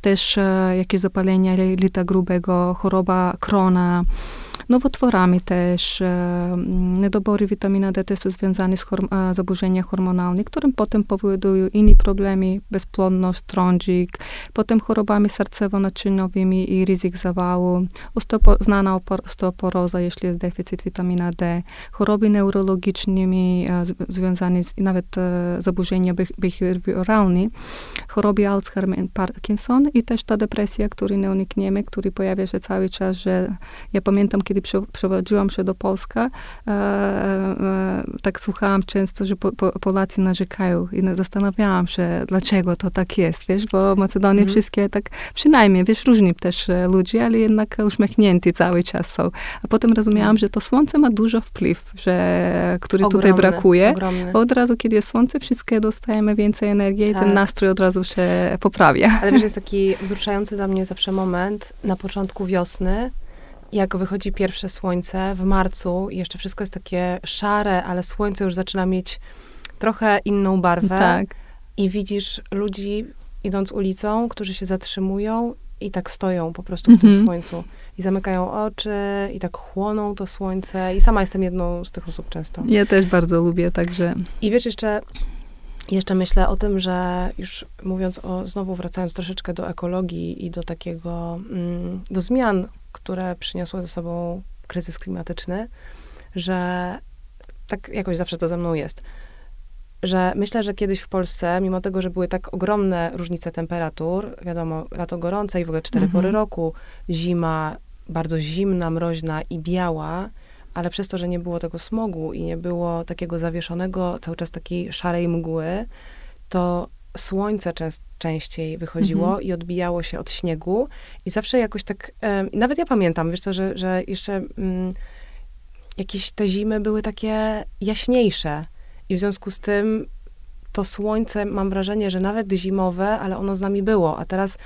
też e, jakieś zapalenie lita grubego, choroba Krona, nowotworami też, e, mm, niedobory witaminy D są związane z horm- e, zaburzeniami hormonalnymi, które potem powodują inne problemy, bezplodność, trądzik, potem chorobami sercowo-naczyniowymi i ryzyk zawału, znana opor- osteoporoza, jeśli jest deficyt witaminy D, choroby neurologicznymi e, związane z nawet e, zaburzenia beh- behawioralne, choroby Alzheimer, Parkinson i też ta depresja, której nie unikniemy, który pojawia się cały czas, że ja pamiętam, kiedy przy, przeprowadziłam się do Polska, e, e, tak słuchałam często, że po, po, Polacy narzekają i na- zastanawiałam się, dlaczego to tak jest, wiesz, bo Macedonia nie wszystkie tak, przynajmniej, wiesz, różni też e, ludzie, ale jednak uśmiechnięci cały czas są. A potem rozumiałam, mhm. że to słońce ma dużo wpływ, że, który ogromny, tutaj brakuje. Ogromny. Bo od razu, kiedy jest słońce, wszystkie dostajemy więcej energii tak. i ten nastrój od razu się poprawia. Ale wiesz, jest taki wzruszający dla mnie zawsze moment na początku wiosny, jak wychodzi pierwsze słońce w marcu i jeszcze wszystko jest takie szare, ale słońce już zaczyna mieć trochę inną barwę. Tak. I widzisz ludzi idąc ulicą, którzy się zatrzymują i tak stoją po prostu w tym mhm. słońcu. I zamykają oczy i tak chłoną to słońce. I sama jestem jedną z tych osób często. Ja też bardzo lubię, także... I wiesz, jeszcze, jeszcze myślę o tym, że już mówiąc o, znowu wracając troszeczkę do ekologii i do takiego, mm, do zmian, które przyniosły ze sobą kryzys klimatyczny, że tak jakoś zawsze to ze mną jest, że myślę, że kiedyś w Polsce, mimo tego, że były tak ogromne różnice temperatur, wiadomo, lato gorące i w ogóle cztery mhm. pory roku, zima bardzo zimna, mroźna i biała, ale przez to, że nie było tego smogu i nie było takiego zawieszonego, cały czas takiej szarej mgły, to słońce częst, częściej wychodziło mhm. i odbijało się od śniegu i zawsze jakoś tak, um, nawet ja pamiętam, wiesz co, że, że jeszcze um, jakieś te zimy były takie jaśniejsze i w związku z tym to słońce, mam wrażenie, że nawet zimowe, ale ono z nami było, a teraz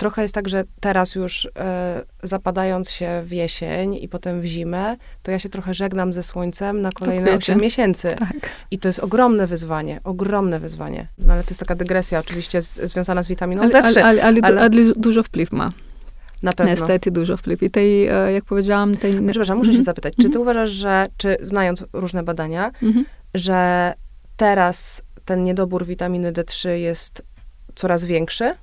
trochę jest tak, że teraz już e, zapadając się w jesień i potem w zimę, to ja się trochę żegnam ze słońcem na kolejne 8 miesięcy. Tak. I to jest ogromne wyzwanie, ogromne wyzwanie. No ale to jest taka dygresja oczywiście z, związana z witaminą ale, D3. Ale, ale, ale, ale dużo wpływ ma. Na pewno. Niestety dużo wpływ. I tej, e, jak powiedziałam, tej... Przepraszam, muszę się mhm. zapytać, czy ty mhm. uważasz, że, czy znając różne badania, mhm. że teraz ten niedobór witaminy D3 jest coraz większy?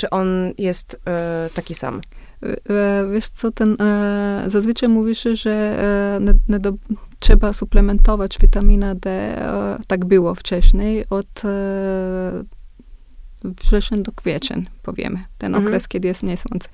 Czy on jest e, taki sam? E, wiesz co, ten, e, zazwyczaj mówisz, że e, nie, nie do, trzeba suplementować witaminę D. E, tak było wcześniej, od e, wrzesień do kwiecień, powiemy. Ten mhm. okres, kiedy jest mniej słońce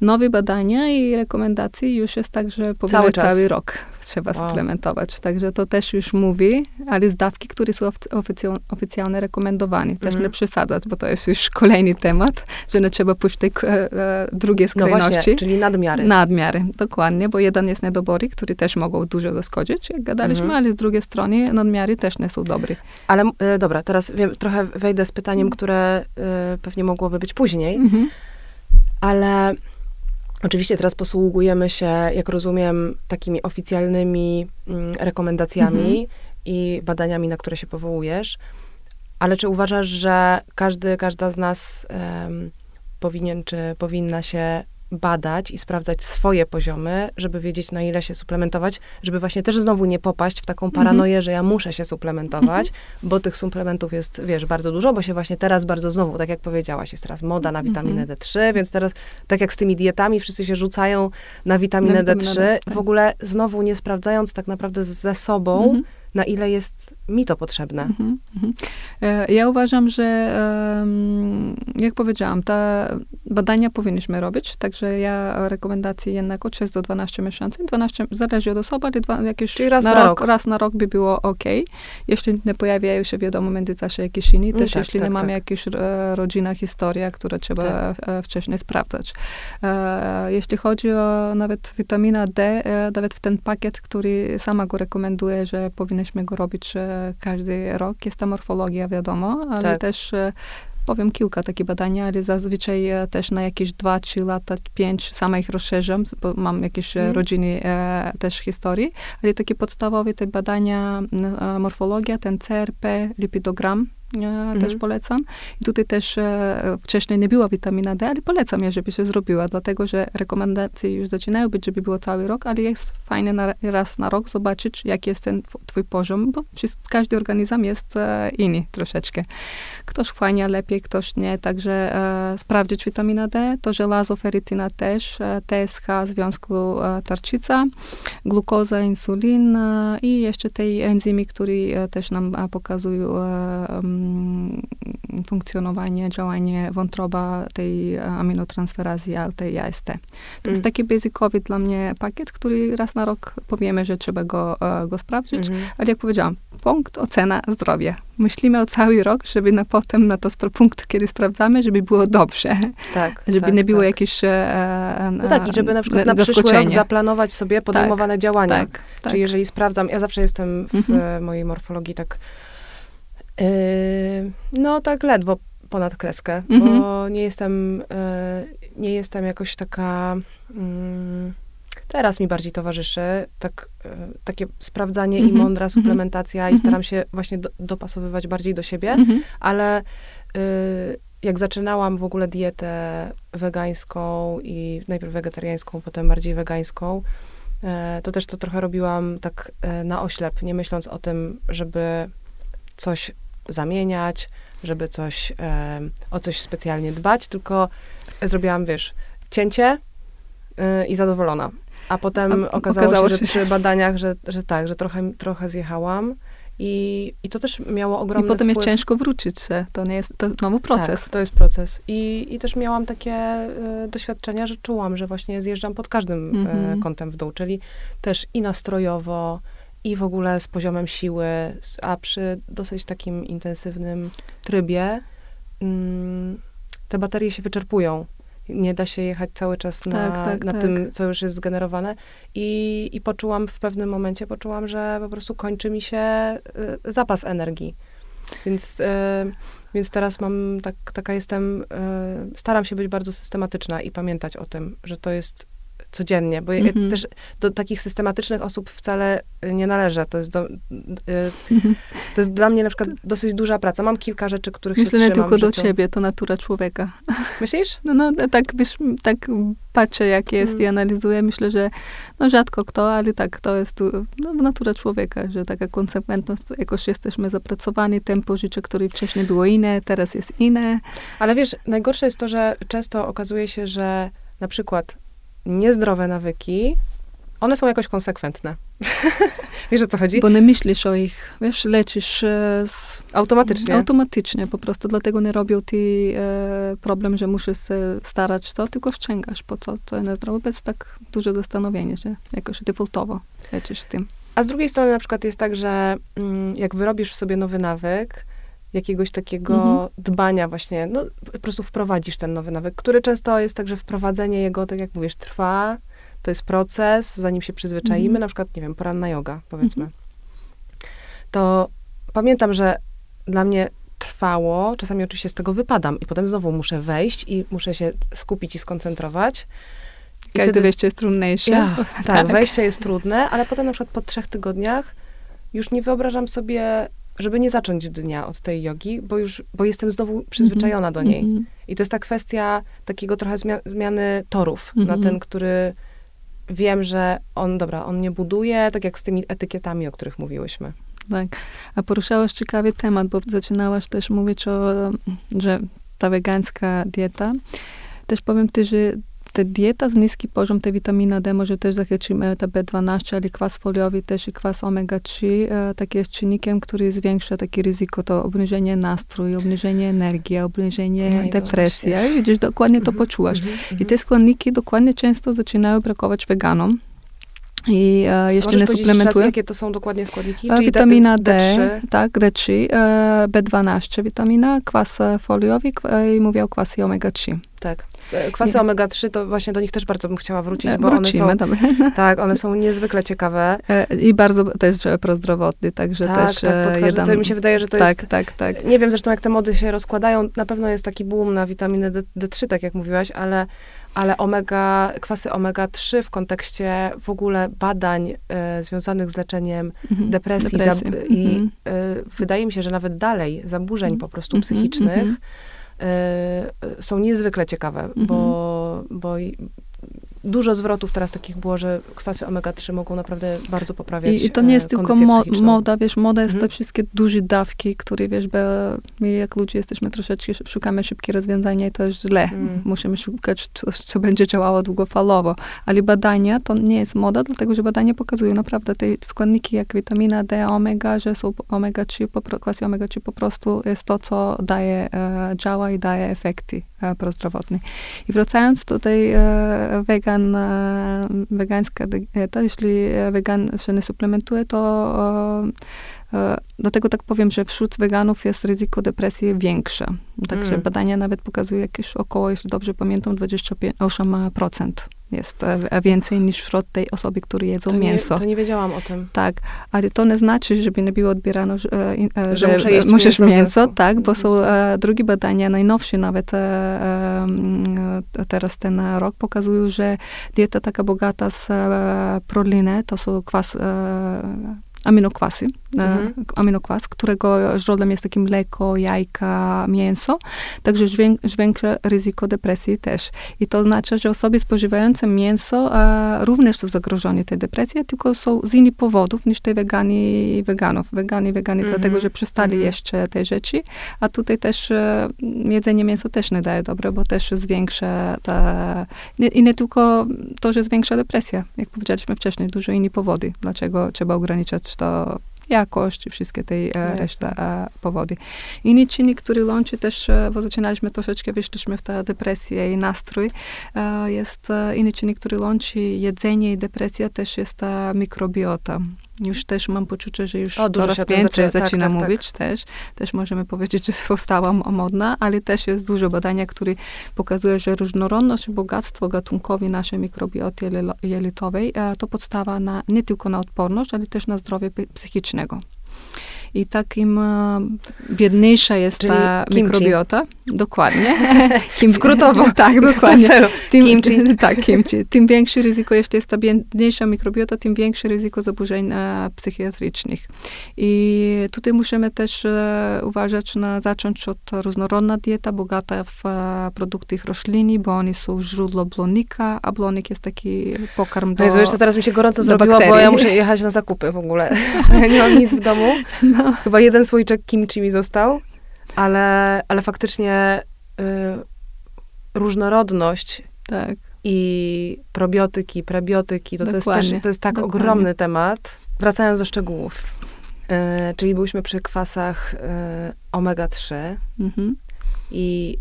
nowe badania i rekomendacje już jest tak, że cały, cały rok trzeba wow. suplementować. Także to też już mówi, ale z dawki, które są oficjal, oficjalnie rekomendowane. Też mm. nie przesadzać, bo to jest już kolejny temat, że nie trzeba pójść w tej e, drugiej skrajności. No właśnie, czyli nadmiary. Nadmiary, dokładnie, bo jeden jest niedobory, który też mogą dużo zaszkodzić, jak gadaliśmy, mm. ale z drugiej strony nadmiary też nie są dobre. Ale e, dobra, teraz wiem, trochę wejdę z pytaniem, mm. które e, pewnie mogłoby być później, mm -hmm. ale Oczywiście teraz posługujemy się, jak rozumiem, takimi oficjalnymi mm, rekomendacjami mhm. i badaniami, na które się powołujesz. Ale czy uważasz, że każdy, każda z nas um, powinien czy powinna się badać i sprawdzać swoje poziomy, żeby wiedzieć, na ile się suplementować, żeby właśnie też znowu nie popaść w taką mhm. paranoję, że ja muszę się suplementować, -hmm. bo tych suplementów jest, wiesz, bardzo dużo, bo się właśnie teraz bardzo znowu, tak jak powiedziałaś, jest teraz moda na witaminę mm -hmm. D3, więc teraz, tak jak z tymi dietami, wszyscy się rzucają na witaminę, na D3, D3, w ogóle znowu nie sprawdzając tak naprawdę ze sobą, mhm na ile jest mi to potrzebne. Mhm, mhm. E, ja uważam, że jak powiedziałam, te badania powinniśmy robić, także ja rekomendacje jednak od 6 do 12 miesięcy, 12 zależy od osoby, ale dwa, jakieś Czyli raz na, na rok, rok, raz na rok by było ok. Jeśli nie pojawiają się wiadomo w międzyczasie jakieś inni, też tak, jeśli tak, nie tak. mamy jakieś e, rodzina, historia, które trzeba tak. e, wcześniej sprawdzać. Jeśli chodzi o nawet witamina D, nawet w ten pakiet, który sama go rekomenduje, że powinien powinniśmy go robić każdy rok. Jest ta morfologia, wiadomo, ale tak. też e, powiem kilka takich badań, ale zazwyczaj e, też na jakieś 2-3 lata, 5 sama ich rozszerzam, bo mam jakieś mm. rodziny e, też historii, ale takie podstawowe te badania, e, morfologia, ten CRP, lipidogram, mhm. też polecam. I tutaj też e, wcześniej nie była witamina D, ale polecam je, żeby się zrobiła, dlatego że rekomendacje już zaczynają być, żeby było cały rok, ale jest fajne na, raz na rok zobaczyć, jaki jest ten twój poziom, bo każdy organizm jest e, inny troszeczkę. Ktoś fajnie lepiej, ktoś nie, także e, sprawdzić witamina D, to żelazo, ferytyna też, e, TSH związku e, tarczyca, glukoza, insulin i jeszcze te enzymy, które też nam pokazują funkcjonowanie, działanie wątroba tej aminotransferazy ALT i AST. To mm. jest taki basicowy dla mnie pakiet, który raz na rok powiemy, że trzeba go, go sprawdzić, mm -hmm. ale jak powiedziałam, punkt ocena zdrowie. Myślimy o cały rok, żeby na potem na to punkt, kiedy sprawdzamy, żeby było dobrze. Tak, żeby tak, nie było tak. jakieś e, e, No tak, i żeby na przykład na przyszły rok zaplanować sobie podejmowane tak, działania. Tak, Czyli tak. jeżeli sprawdzam, ja zawsze jestem w mhm. mojej morfologii tak no tak ledwo ponad kreskę, mhm. bo nie jestem, yy, nie jestem jakoś taka... Yy, Teraz mi bardziej towarzyszy tak, e, takie sprawdzanie mm -hmm. i mhm. mądra mhm. suplementacja mm -hmm. i staram się właśnie do, dopasowywać bardziej do siebie, mm -hmm. ale y, jak zaczynałam w ogóle dietę wegańską i najpierw wegetariańską, potem bardziej wegańską, y, to też to trochę robiłam tak y, na oślep, nie myśląc o tym, żeby coś zamieniać, żeby coś, o coś specjalnie dbać, tylko zrobiłam, wiesz, cięcie i zadowolona. A potem A okazało, okazało, się, że przy badaniach, że, że tak, że trochę, trochę zjechałam. I, I to też miało ogromny I potem wpływ. jest ciężko wrócić się. To nie jest, to znowu proces. Tak, to jest proces. I, i też miałam takie y, doświadczenia, że czułam, że właśnie zjeżdżam pod każdym mm -hmm. y, kątem w dół, czyli też i nastrojowo, i w ogóle z poziomem siły, a przy dosyć takim intensywnym trybie y, te baterie się wyczerpują nie da się jechać cały czas na, tak, tak, na tak. tym, co już jest zgenerowane. I, I poczułam w pewnym momencie, poczułam, że po prostu kończy mi się y, zapas energii. Więc, y, więc teraz mam, tak, taka jestem, y, staram się być bardzo systematyczna i pamiętać o tym, że to jest codziennie, bo ja mhm. też do takich systematycznych osób wcale nie należę. To jest, do, y, to jest dla mnie na przykład dosyć duża praca. Mam kilka rzeczy, których Myślę się nie tylko do ciebie, to natura człowieka. Myślisz? No, no tak, wiesz, tak patrzę, jak jest hmm. i analizuję. Myślę, że no rzadko kto, ale tak, to jest tu, no, natura człowieka, że taka konsekwentność, jakoś jesteśmy zapracowani, tempo życia, które wcześniej było inne, teraz jest inne. Ale wiesz, najgorsze jest to, że często okazuje się, że na przykład niezdrowe nawyki, one są jakoś konsekwentne. wiesz o co chodzi? Bo nie myślisz o ich, wiesz, leczysz e, z... automatycznie. Automatycznie, po prostu dlatego nie robią ty e, problem, że musisz się starać to, tylko ściągasz po co, co jest zdrowe, bez tak duże zastanowienie się, jakoś defaultowo leczysz z tym. A z drugiej strony na przykład jest tak, że mm, jak wyrobisz w sobie nowy nawyk, jakiegoś takiego mhm. dbania właśnie, no po prostu wprowadzisz ten nowy nawyk, który często jest tak, że wprowadzenie jego, tak jak mówisz, trwa, to jest proces, zanim się przyzwyczaimy, mhm. na przykład, nie wiem, poranna yoga, powiedzmy. Mhm. To pamiętam, że dla mnie trwało, czasami oczywiście z tego wypadam i potem znowu muszę wejść i muszę się skupić i skoncentrować. I Każde wtedy, wejście jest trudniejsze. Ja, tak, tak, wejście jest trudne, ale potem na przykład po trzech tygodniach już nie wyobrażam sobie żeby nie zacząć dnia od tej jogi, bo już, bo jestem znowu przyzwyczajona mm -hmm. do niej. Mm -hmm. I to jest ta kwestia takiego trochę zmia zmiany torów mm -hmm. na mhm. ten, który wiem, że on, dobra, on nie buduje, tak jak z tymi etykietami, o których mówiłyśmy. Tak. A poruszałaś ciekawy temat, bo zaczynałaś też mówić o, że ta wegańska dieta. Też powiem ty, że ta dieta z niski poziom tej witaminy D może też zachęcić ta B12, ale kwas foliowy też i kwas omega-3 e, jest czynnikiem, który zwiększa takie ryzyko, to obniżenie nastroju, obniżenie energii, obniżenie no depresji. Widzisz, dokładnie to mhm, poczułaś. Mhm, I te mhm. składniki dokładnie często zaczynają brakować weganom. I e, jeszcze Możesz nie suplementuję. jakie to są dokładnie składniki? E, witamina D, D3. tak, D3, e, B12 witamina, kwas foliowy e, i mówię o kwasie omega-3. Tak. E, kwasy omega-3, to właśnie do nich też bardzo bym chciała wrócić, bo Wrócimy, one są, tak, one są niezwykle ciekawe. I bardzo też prozdrowotny, także tak, też tak, jeden... To mi się wydaje, że to tak, jest... Tak, tak, tak. Nie wiem zresztą, jak te mody się rozkładają. Na pewno jest taki boom na witaminę D, D3, tak jak mówiłaś, ale ale omega, kwasy omega-3 w kontekście w ogóle badań y, związanych z leczeniem mhm. depresji, depresji. Za, i mhm. y, wydaje mi się, że nawet dalej zaburzeń po prostu mhm. psychicznych mhm. y, są niezwykle ciekawe, bo, bo dużo zwrotów teraz takich było, że kwasy omega-3 mogą naprawdę bardzo poprawiać I, I to nie jest e, tylko mo moda, wiesz, moda jest Mhm. to wszystkie duże dawki, które, wiesz, bo my jak ludzie jesteśmy troszeczkę, szukamy szybkie rozwiązania i to jest źle. Mm. Musimy szukać coś, co będzie działało długofalowo. Ale badania to nie jest moda, dlatego że badania pokazują naprawdę te składniki jak witamina D, omega, że są omega-3, po pro- kwasy omega-3 po prostu jest to, co daje, e, działa i daje efekty e, prozdrowotne. I wracając do tej e, wegan, e, wegańska dieta, jeśli wegan się nie suplementuje, to e, e, dlatego tak powiem, że wśród weganów jest ryzyko depresji większe. Także Mm. badania nawet pokazują jakieś około, jeśli dobrze pamiętam, 28% jest e, więcej niż wśród tej osoby, które jedzą to mięso. Nie, to nie wiedziałam o tym. Tak, ale to nie znaczy, żeby nie było odbierano, że, e, e, Że muszę jeść musisz mięso mięso, tak, bo są Mhm. drugie badania, najnowsze nawet teraz ten rok pokazują, że dieta taka bogata z prolinę, to są kwas, aminokwasy, e, Mhm. aminokwas, którego źródłem jest takie mleko, jajka, mięso, także zwiększa ryzyko depresji też. I to oznacza, że osoby spożywające mięso e, również są zagrożone tej depresji, tylko są z innych powodów niż te wegani i weganów. Wegani, wegani Mhm. dlatego, że przestali Mhm. jeść e, te rzeczy, a tutaj też e, jedzenie mięsa też nie daje dobre, bo też zwiększa ta... Nie, I nie tylko to, że zwiększa depresję, jak powiedzieliśmy wcześniej, dużo innych powody, dlaczego trzeba ograniczać to jakość i wszystkie te Jasne. e, reszta e, powody. Inny czynnik, który łączy też, e, bo zaczynaliśmy troszeczkę, wyszliśmy w tę depresję i nastrój, jest inny czynnik, który łączy jedzenie i depresja, też jest ta mikrobiota. Już też mam poczucie, że już O, coraz więcej zaczę- tak, zaczyna tak, tak. mówić też. Też możemy powiedzieć, że powstała modna, ale też jest dużo badania, które pokazuje, że różnorodność i bogactwo gatunkowe naszej mikrobioty jelitowej e, to podstawa na, nie tylko na odporność, ale też na zdrowie psychicznego. I takim e, biedniejsza jest Czyli ta kimchi. mikrobiota. Dokładnie. Kim, Skrótowo. tak, dokładnie. Tym, Kimchi. tak, kimchi. Tym większe ryzyko, jeśli jest ta biedniejsza mikrobiota, tym większe ryzyko zaburzeń e, psychiatrycznych. I tutaj musimy też e, uważać na zacząć od różnorodna dieta, bogata w e, produkty rośliny, bo oni są źródło błonnika, a błonik jest taki pokarm do... No Jezu, jeszcze teraz mi się gorąco do zrobiło, bo bakterii. ja muszę jechać na zakupy w ogóle. Nie mam nic w domu. No. Chyba jeden słoiczek kimchi mi został, ale, ale faktycznie y, różnorodność Tak. i probiotyki, prebiotyki, to, to, jest, też, to jest tak dokładnie. ogromny temat. Wracając do szczegółów. Y, czyli byliśmy przy kwasach y, omega-3 Mhm. i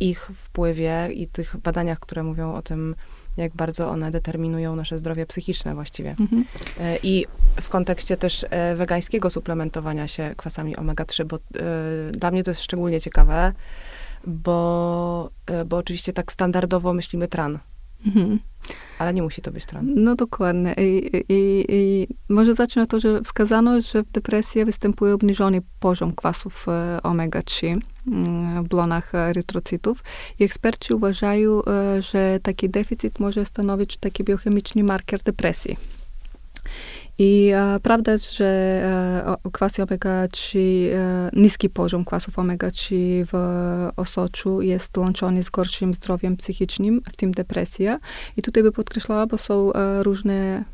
ich wpływie i tych badaniach, które mówią o tym, jak bardzo one determinują nasze zdrowie psychiczne właściwie. Mhm. E, I w kontekście też e, wegańskiego suplementowania się kwasami omega-3, bo e, dla mnie to jest szczególnie ciekawe, bo, bo oczywiście tak standardowo myślimy tran, Mhm. ale nie musi to być tran. No dokładnie. I, i, i może zacznę od to, że wskazano, że w depresji występuje obniżony poziom kwasów e, omega-3 mm, w blonach erytrocytów. I eksperci uważają, e, że taki deficyt może stanowić taki biochemiczny marker depresji. I e, prawda jest, że e, kwasy omega-3, e, niski poziom kwasów omega-3 w osoczu jest łączony z gorszym zdrowiem psychicznym, w tym depresja. I tutaj by podkreślała, bo są e, różne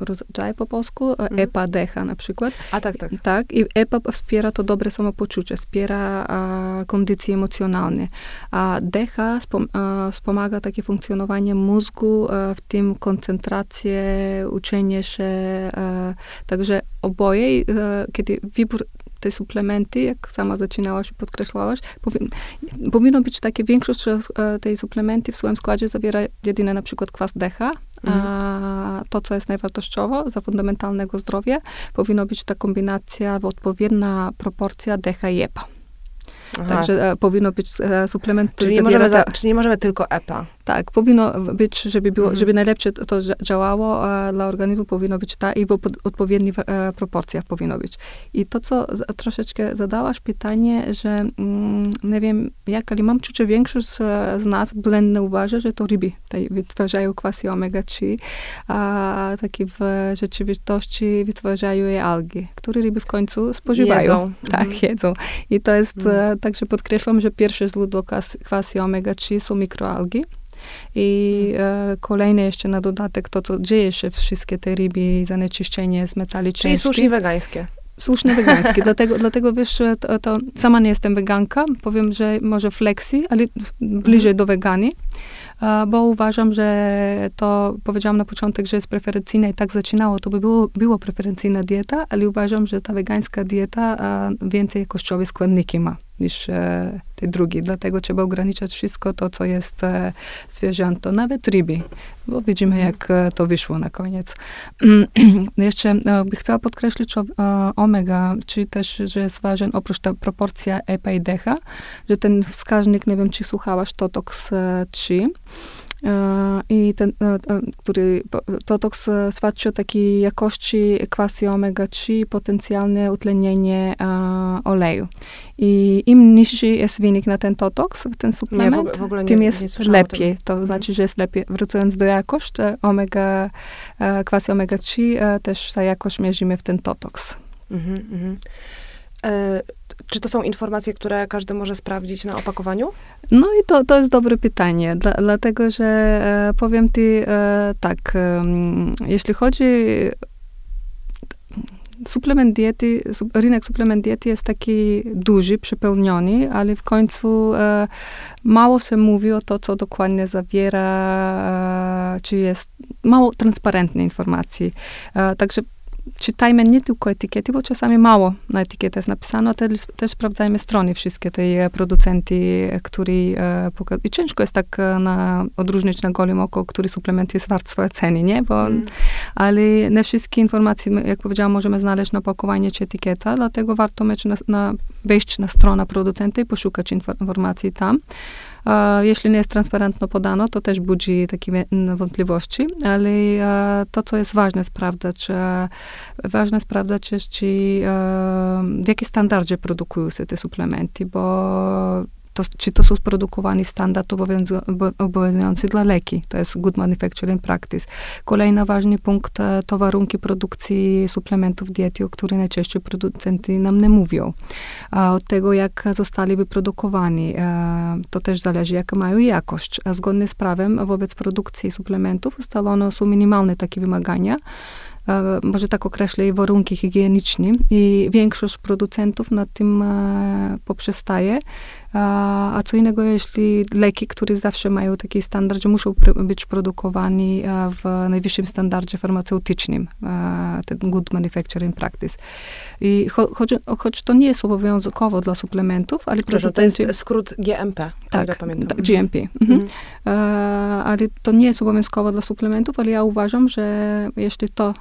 rodzaje po polsku, e, Mhm. EPA, DEHA na przykład. A tak, tak. Tak, i EPA wspiera to dobre samopoczucie, wspiera a, kondycje emocjonalne. A DEHA spom, a, wspomaga takie funkcjonowanie mózgu, a, w tym koncentrację, uczenie się. A, także oboje, e, kiedy wybór te suplementy, jak sama zaczynałaś i podkreślałaś, powi- powinno być takie, większość e, tej suplementy w swoim składzie zawiera jedynie na przykład kwas DEHA, a to, co jest najwartościowe za fundamentalnego zdrowia, powinno być ta kombinacja, odpowiednia proporcja DEHA i. Aha. Także e, powinno być e, suplement, który czyli, nie możemy za, czyli nie możemy tylko EPA. tak, powinno być, żeby, było, Mhm. żeby najlepsze to, działało dla organizmu, powinno być ta i w odpowiednich e, proporcjach powinno być. I to, co troszeczkę zadałaś pytanie, że mm, nie wiem jak, ale mam czucie, większość z, z nas błędnie uważa, że to ryby tej wytwarzają kwasy omega-3, a takie w rzeczywistości wytwarzają je algi, które ryby w końcu spożywają. Jedzą. Tak, Mhm. jedzą. I to jest, Mhm. Także podkreślam, że pierwsze źródło kwas, kwasy omega-3 są mikroalgi. I e, kolejne jeszcze na dodatek to, co dzieje się wszystkie te ryby, zanieczyszczenie z metali Czyli ciężkich. sushi wegańskie. Słuszne wegańskie, dlatego, dlatego wiesz, to, to sama nie jestem weganka, powiem, że może flexi, ale bliżej Mhm. do wegani, a, bo uważam, że to, powiedziałam na początek, że jest preferencyjne i tak zaczynało, to by było, było preferencyjna dieta, ale uważam, że ta wegańska dieta więcej jakościowe składniki ma niż e, te drugie, dlatego trzeba ograniczać wszystko to, co jest e, zwierzęto, nawet ryby, bo widzimy, Mhm. jak e, to wyszło na koniec. Jeszcze bych chciała podkreślić o, omega, czyli też, że jest ważny oprócz ta proporcja EPA i DHA, że ten wskaźnik, nie wiem, czy słuchałaś, Totox e, 3, E, I ten, e, e, który, e, świadczy o takiej jakości kwasy omega-3, potencjalne utlenienie e, oleju. I im niższy jest wynik na ten Totox, ten Nie, w, suplement, ogóle- w ogóle nie, tym nie jest o lepiej. To znaczy, że jest lepiej. Wracając do jakości, e, omega, e, kwasy omega-3, e, też ta jakość mierzymy w ten Totox. Mhm, mhm. E, czy to są informacje, które każdy może sprawdzić na opakowaniu? No i to, to jest dobre pytanie, dla, dlatego że e, powiem ty e, tak, em, jeśli chodzi suplement diety, rynek suplement diety jest taki duży, przepełniony, ale w końcu e, mało się mówi o to, co dokładnie zawiera, e, czy jest mało transparentnej informacji. E, także czytajmy nie tylko etykiety, bo czasami mało na etykietach jest napisane, a też, też sprawdzajmy strony wszystkie tej e, producenty, który e, poka- I ciężko jest tak e, na, odróżnić na golim oko, który suplement jest wart swojej ceny, nie? Bo, Mm. Ale nie wszystkie informacje, jak powiedziałam, możemy znaleźć na opakowaniu czy etykieta, dlatego warto mieć na, na, wejść na stronę producenta i poszukać infor- informacji tam. Jeśli nie jest transparentno podano, to też budzi takie wątpliwości, ale e, to, co jest ważne sprawdzać, e, ważne sprawdzać jest, czy, e, w jakim standardzie produkują się te suplementy, bo to, czy to są produkowane w standard obowiązu- obo- obowiązujący dla leki. To jest good manufacturing practice. Kolejny ważny punkt e, to warunki produkcji suplementów diety, o których najczęściej producenty nam nie mówią. Od tego, jak zostali wyprodukowani, e, to też zależy, jaka mają jakość. Zgodnie z prawem wobec produkcji suplementów ustalono są minimalne takie wymagania, e, może tak określę, warunki higieniczne i większość producentów nad tym poprzestaje. A, a co innego, jeśli leki, które zawsze mają taki standard, że muszą pr- być produkowani e, w najwyższym standardzie farmaceutycznym, e, ten good manufacturing practice. I cho, choć, choć to nie jest obowiązkowo dla suplementów, ale Przepraszam, to jest skrót GMP, tak, pamiętam. tak, GMP. Mhm. Mhm. E, ale to nie jest obowiązkowo dla suplementów, ale ja uważam, że jeśli to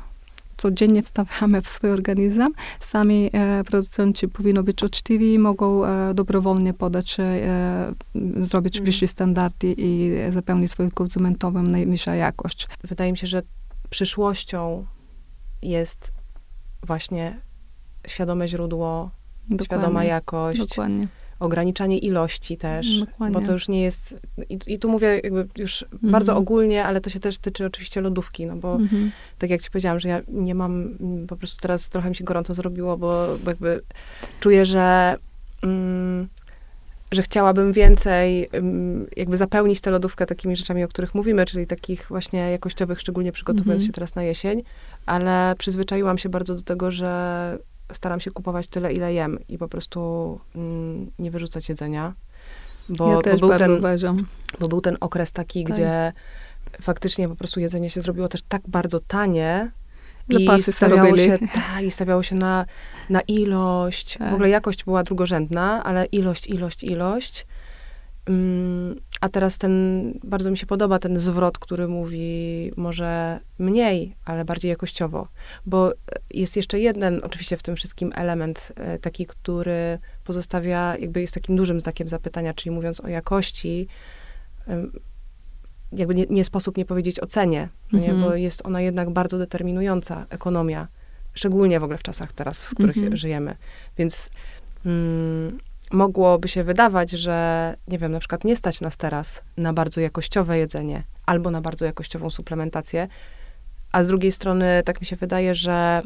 codziennie wstawiamy w swój organizm, sami e, producenci powinno być uczciwi, mogą e, dobrowolnie podać, e, zrobić Mhm. wyższe standardy i zapewnić swoim konsumentom najwyższa jakość. Wydaje mi się, że przyszłością jest właśnie świadome źródło, świadoma jakość, Dokładnie. Ograniczanie ilości też, Dokładnie. bo to już nie jest, i, i tu mówię jakby już Mhm. bardzo ogólnie, ale to się też tyczy oczywiście lodówki, no bo Mhm. tak jak ci powiedziałam, że ja nie mam, mm, po prostu teraz trochę mi się gorąco zrobiło, bo, bo jakby czuję, że mm, że chciałabym więcej mm, jakby zapełnić tę lodówkę takimi rzeczami, o których mówimy, czyli takich właśnie jakościowych, szczególnie przygotowując Mhm. się teraz na jesień, ale przyzwyczaiłam się bardzo do tego, że staram się kupować tyle, ile jem i po prostu mm, nie wyrzucać jedzenia. Bo, ja bo też był bardzo ten, uważam. bo był ten okres taki, Tak. gdzie faktycznie po prostu jedzenie się zrobiło też tak bardzo tanie Zapasy i stawiało robili. się, ta, i stawiało się na, na ilość. Tak. W ogóle jakość była drugorzędna, ale ilość, ilość, ilość. A teraz ten, bardzo mi się podoba ten zwrot, który mówi może mniej, ale bardziej jakościowo. Bo jest jeszcze jeden, oczywiście w tym wszystkim element e, taki, który pozostawia, jakby jest takim dużym znakiem zapytania, czyli mówiąc o jakości, jakby nie, nie sposób nie powiedzieć o cenie, no nie? Mhm. bo jest ona jednak bardzo determinująca, ekonomia, szczególnie w ogóle w czasach teraz, w których Mhm. żyjemy. Więc mm, mogłoby się wydawać, że nie wiem, na przykład nie stać nas teraz na bardzo jakościowe jedzenie albo na bardzo jakościową suplementację, a z drugiej strony tak mi się wydaje, że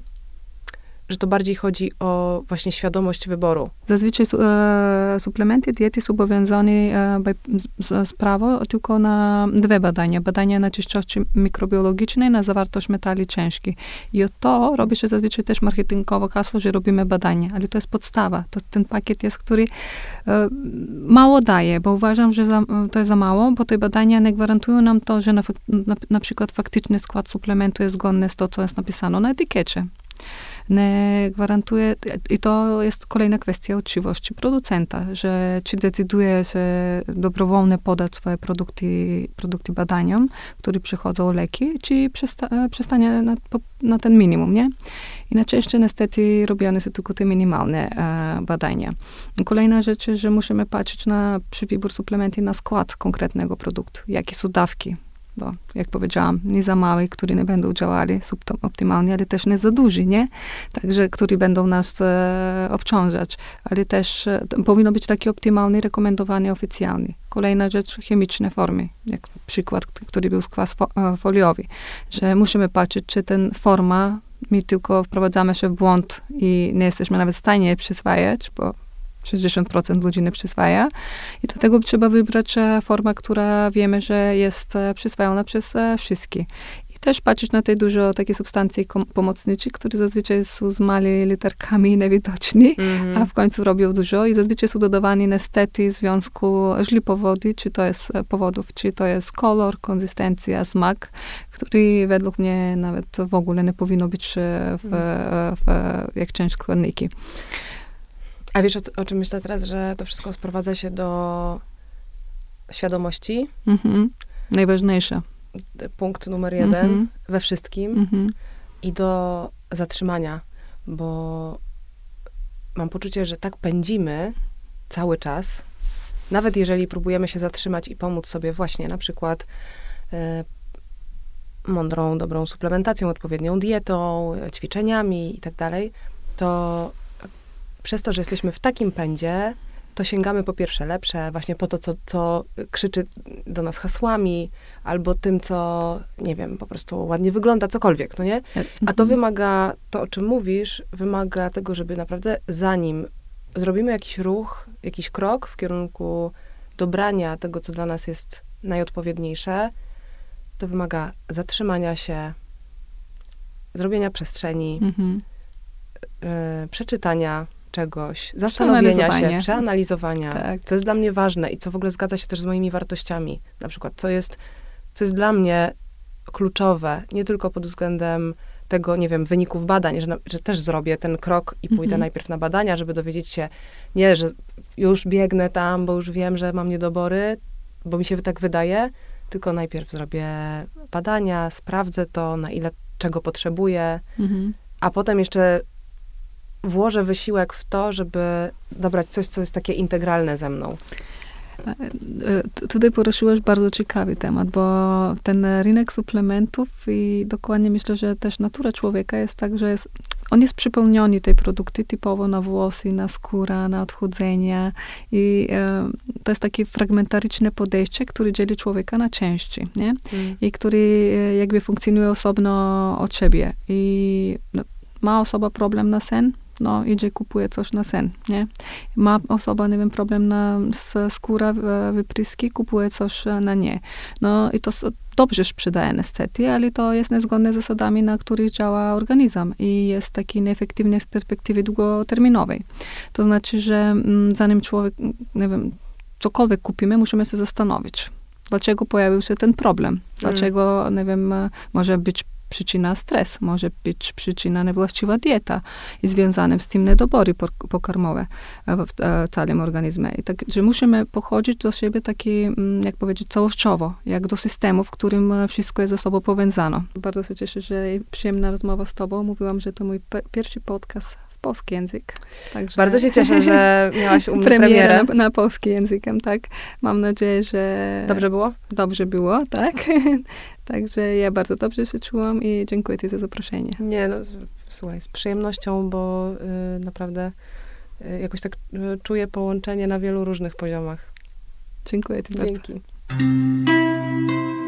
że to bardziej chodzi o właśnie świadomość wyboru. Zazwyczaj e, suplementy diety są obowiązane e, z, z prawo tylko na dwie badania. Badania na czystości mikrobiologicznej, na zawartość metali ciężkich. I o to robi się zazwyczaj też marketingowo hasło, że robimy badania, ale to jest podstawa. To ten pakiet jest, który e, mało daje, bo uważam, że za, to jest za mało, bo te badania nie gwarantują nam to, że na, na, na przykład faktyczny skład suplementu jest zgodny z to, co jest napisane na etykiecie gwarantuje, i to jest kolejna kwestia uczciwości producenta, że czy decyduje się dobrowolnie podać swoje produkty, produkty badaniom, które przychodzą leki, czy przesta, przestanie na, na ten minimum, nie? I najczęściej niestety robione są tylko te minimalne e, badania. Kolejna rzecz, że musimy patrzeć na, przy wybór suplementy na skład konkretnego produktu, jakie są dawki, bo jak powiedziałam, nie za małe, które nie będą działali optymalnie, ale też nie za duży, nie? Także, które będą nas e, obciążać, ale też e, powinno być taki optymalny, rekomendowany oficjalny. Kolejna rzecz, chemiczne formy, jak przykład, który był skwas fo, e, foliowy, że musimy patrzeć, czy ten forma, my tylko wprowadzamy się w błąd i nie jesteśmy nawet w stanie przyswajać, bo 60% ludzi nie przyswaja. I dlatego trzeba wybrać e, formę, która wiemy, że jest e, przyswajana przez e, wszystkich. I też patrzeć na te dużo takie substancje pomocnicze, które zazwyczaj są z małymi literkami niewidoczni, mm a w końcu robią dużo i zazwyczaj są dodawane niestety w związku źli powody, czy to jest powodów, czy to jest kolor, konsystencja, smak, który według mnie nawet w ogóle nie powinno być w, mhm. w, w jak część składniki. A wiesz, o, o, czym myślę teraz, że to wszystko sprowadza się do świadomości. Mhm. Najważniejsze. Punkt numer jeden mhm. we wszystkim. Mhm. I do zatrzymania, bo mam poczucie, że tak pędzimy cały czas, nawet jeżeli próbujemy się zatrzymać i pomóc sobie właśnie na przykład y, mądrą, dobrą suplementacją, odpowiednią dietą, ćwiczeniami i tak dalej, to przez to, że jesteśmy w takim pędzie, to sięgamy po pierwsze lepsze, właśnie po to, co, co krzyczy do nas hasłami, albo tym, co, nie wiem, po prostu ładnie wygląda, cokolwiek, no nie? A to mhm. wymaga, to o czym mówisz, wymaga tego, żeby naprawdę zanim zrobimy jakiś ruch, jakiś krok w kierunku dobrania tego, co dla nas jest najodpowiedniejsze, to wymaga zatrzymania się, zrobienia przestrzeni, mhm. y, przeczytania, czegoś, zastanowienia się, przeanalizowania, tak. co jest dla mnie ważne i co w ogóle zgadza się też z moimi wartościami. Na przykład, co jest, co jest dla mnie kluczowe, nie tylko pod względem tego, nie wiem, wyników badań, że, że też zrobię ten krok i pójdę mhm. najpierw na badania, żeby dowiedzieć się, nie, że już biegnę tam, bo już wiem, że mam niedobory, bo mi się tak wydaje, tylko najpierw zrobię badania, sprawdzę to, na ile czego potrzebuję, mhm. a potem jeszcze włożę wysiłek w to, żeby dobrać coś, co jest takie integralne ze mną. E, e, tutaj poruszyłeś bardzo ciekawy temat, bo ten rynek suplementów i dokładnie myślę, że też natura człowieka jest tak, że jest, on jest przypełniony tej produkty typowo na włosy, na skóra, na odchudzenie i e, to jest takie fragmentaryczne podejście, które dzieli człowieka na części, nie? Mm. I który e, jakby funkcjonuje osobno od siebie i no, ma osoba problem na sen, no idzie, kupuje coś na sen, nie? Ma osoba, nie wiem, problem na skóra, wypryski, kupuje coś na nie. No i to dobrze sprzedaje niestety, ale to jest niezgodne z zasadami, na których działa organizm i jest taki nieefektywny w perspektywie długoterminowej. To znaczy, że mm, zanim człowiek, nie wiem, cokolwiek kupimy, musimy się zastanowić, dlaczego pojawił się ten problem, dlaczego, nie wiem, może być przyczyna stres, może być przyczyna niewłaściwa dieta i związane z tym niedobory pokarmowe w całym organizmie. I tak, że musimy pochodzić do siebie taki, mm, jak powiedzieć, całościowo, jak do systemu, w którym e, wszystko jest ze sobą powiązane. Bardzo się cieszę, że przyjemna rozmowa z tobą. Mówiłam, że to mój pierwszy podcast polski język. Także... Bardzo się cieszę, że miałaś u mnie premierę. premierę. Na, na polski językiem, tak. Mam nadzieję, że... Dobrze było? Dobrze było, tak. Także ja bardzo dobrze się czułam i dziękuję Ci za zaproszenie. Nie, no słuchaj, z przyjemnością, bo y, naprawdę y, jakoś tak y, czuję połączenie na wielu różnych poziomach. Dziękuję Ci Dzięki. bardzo.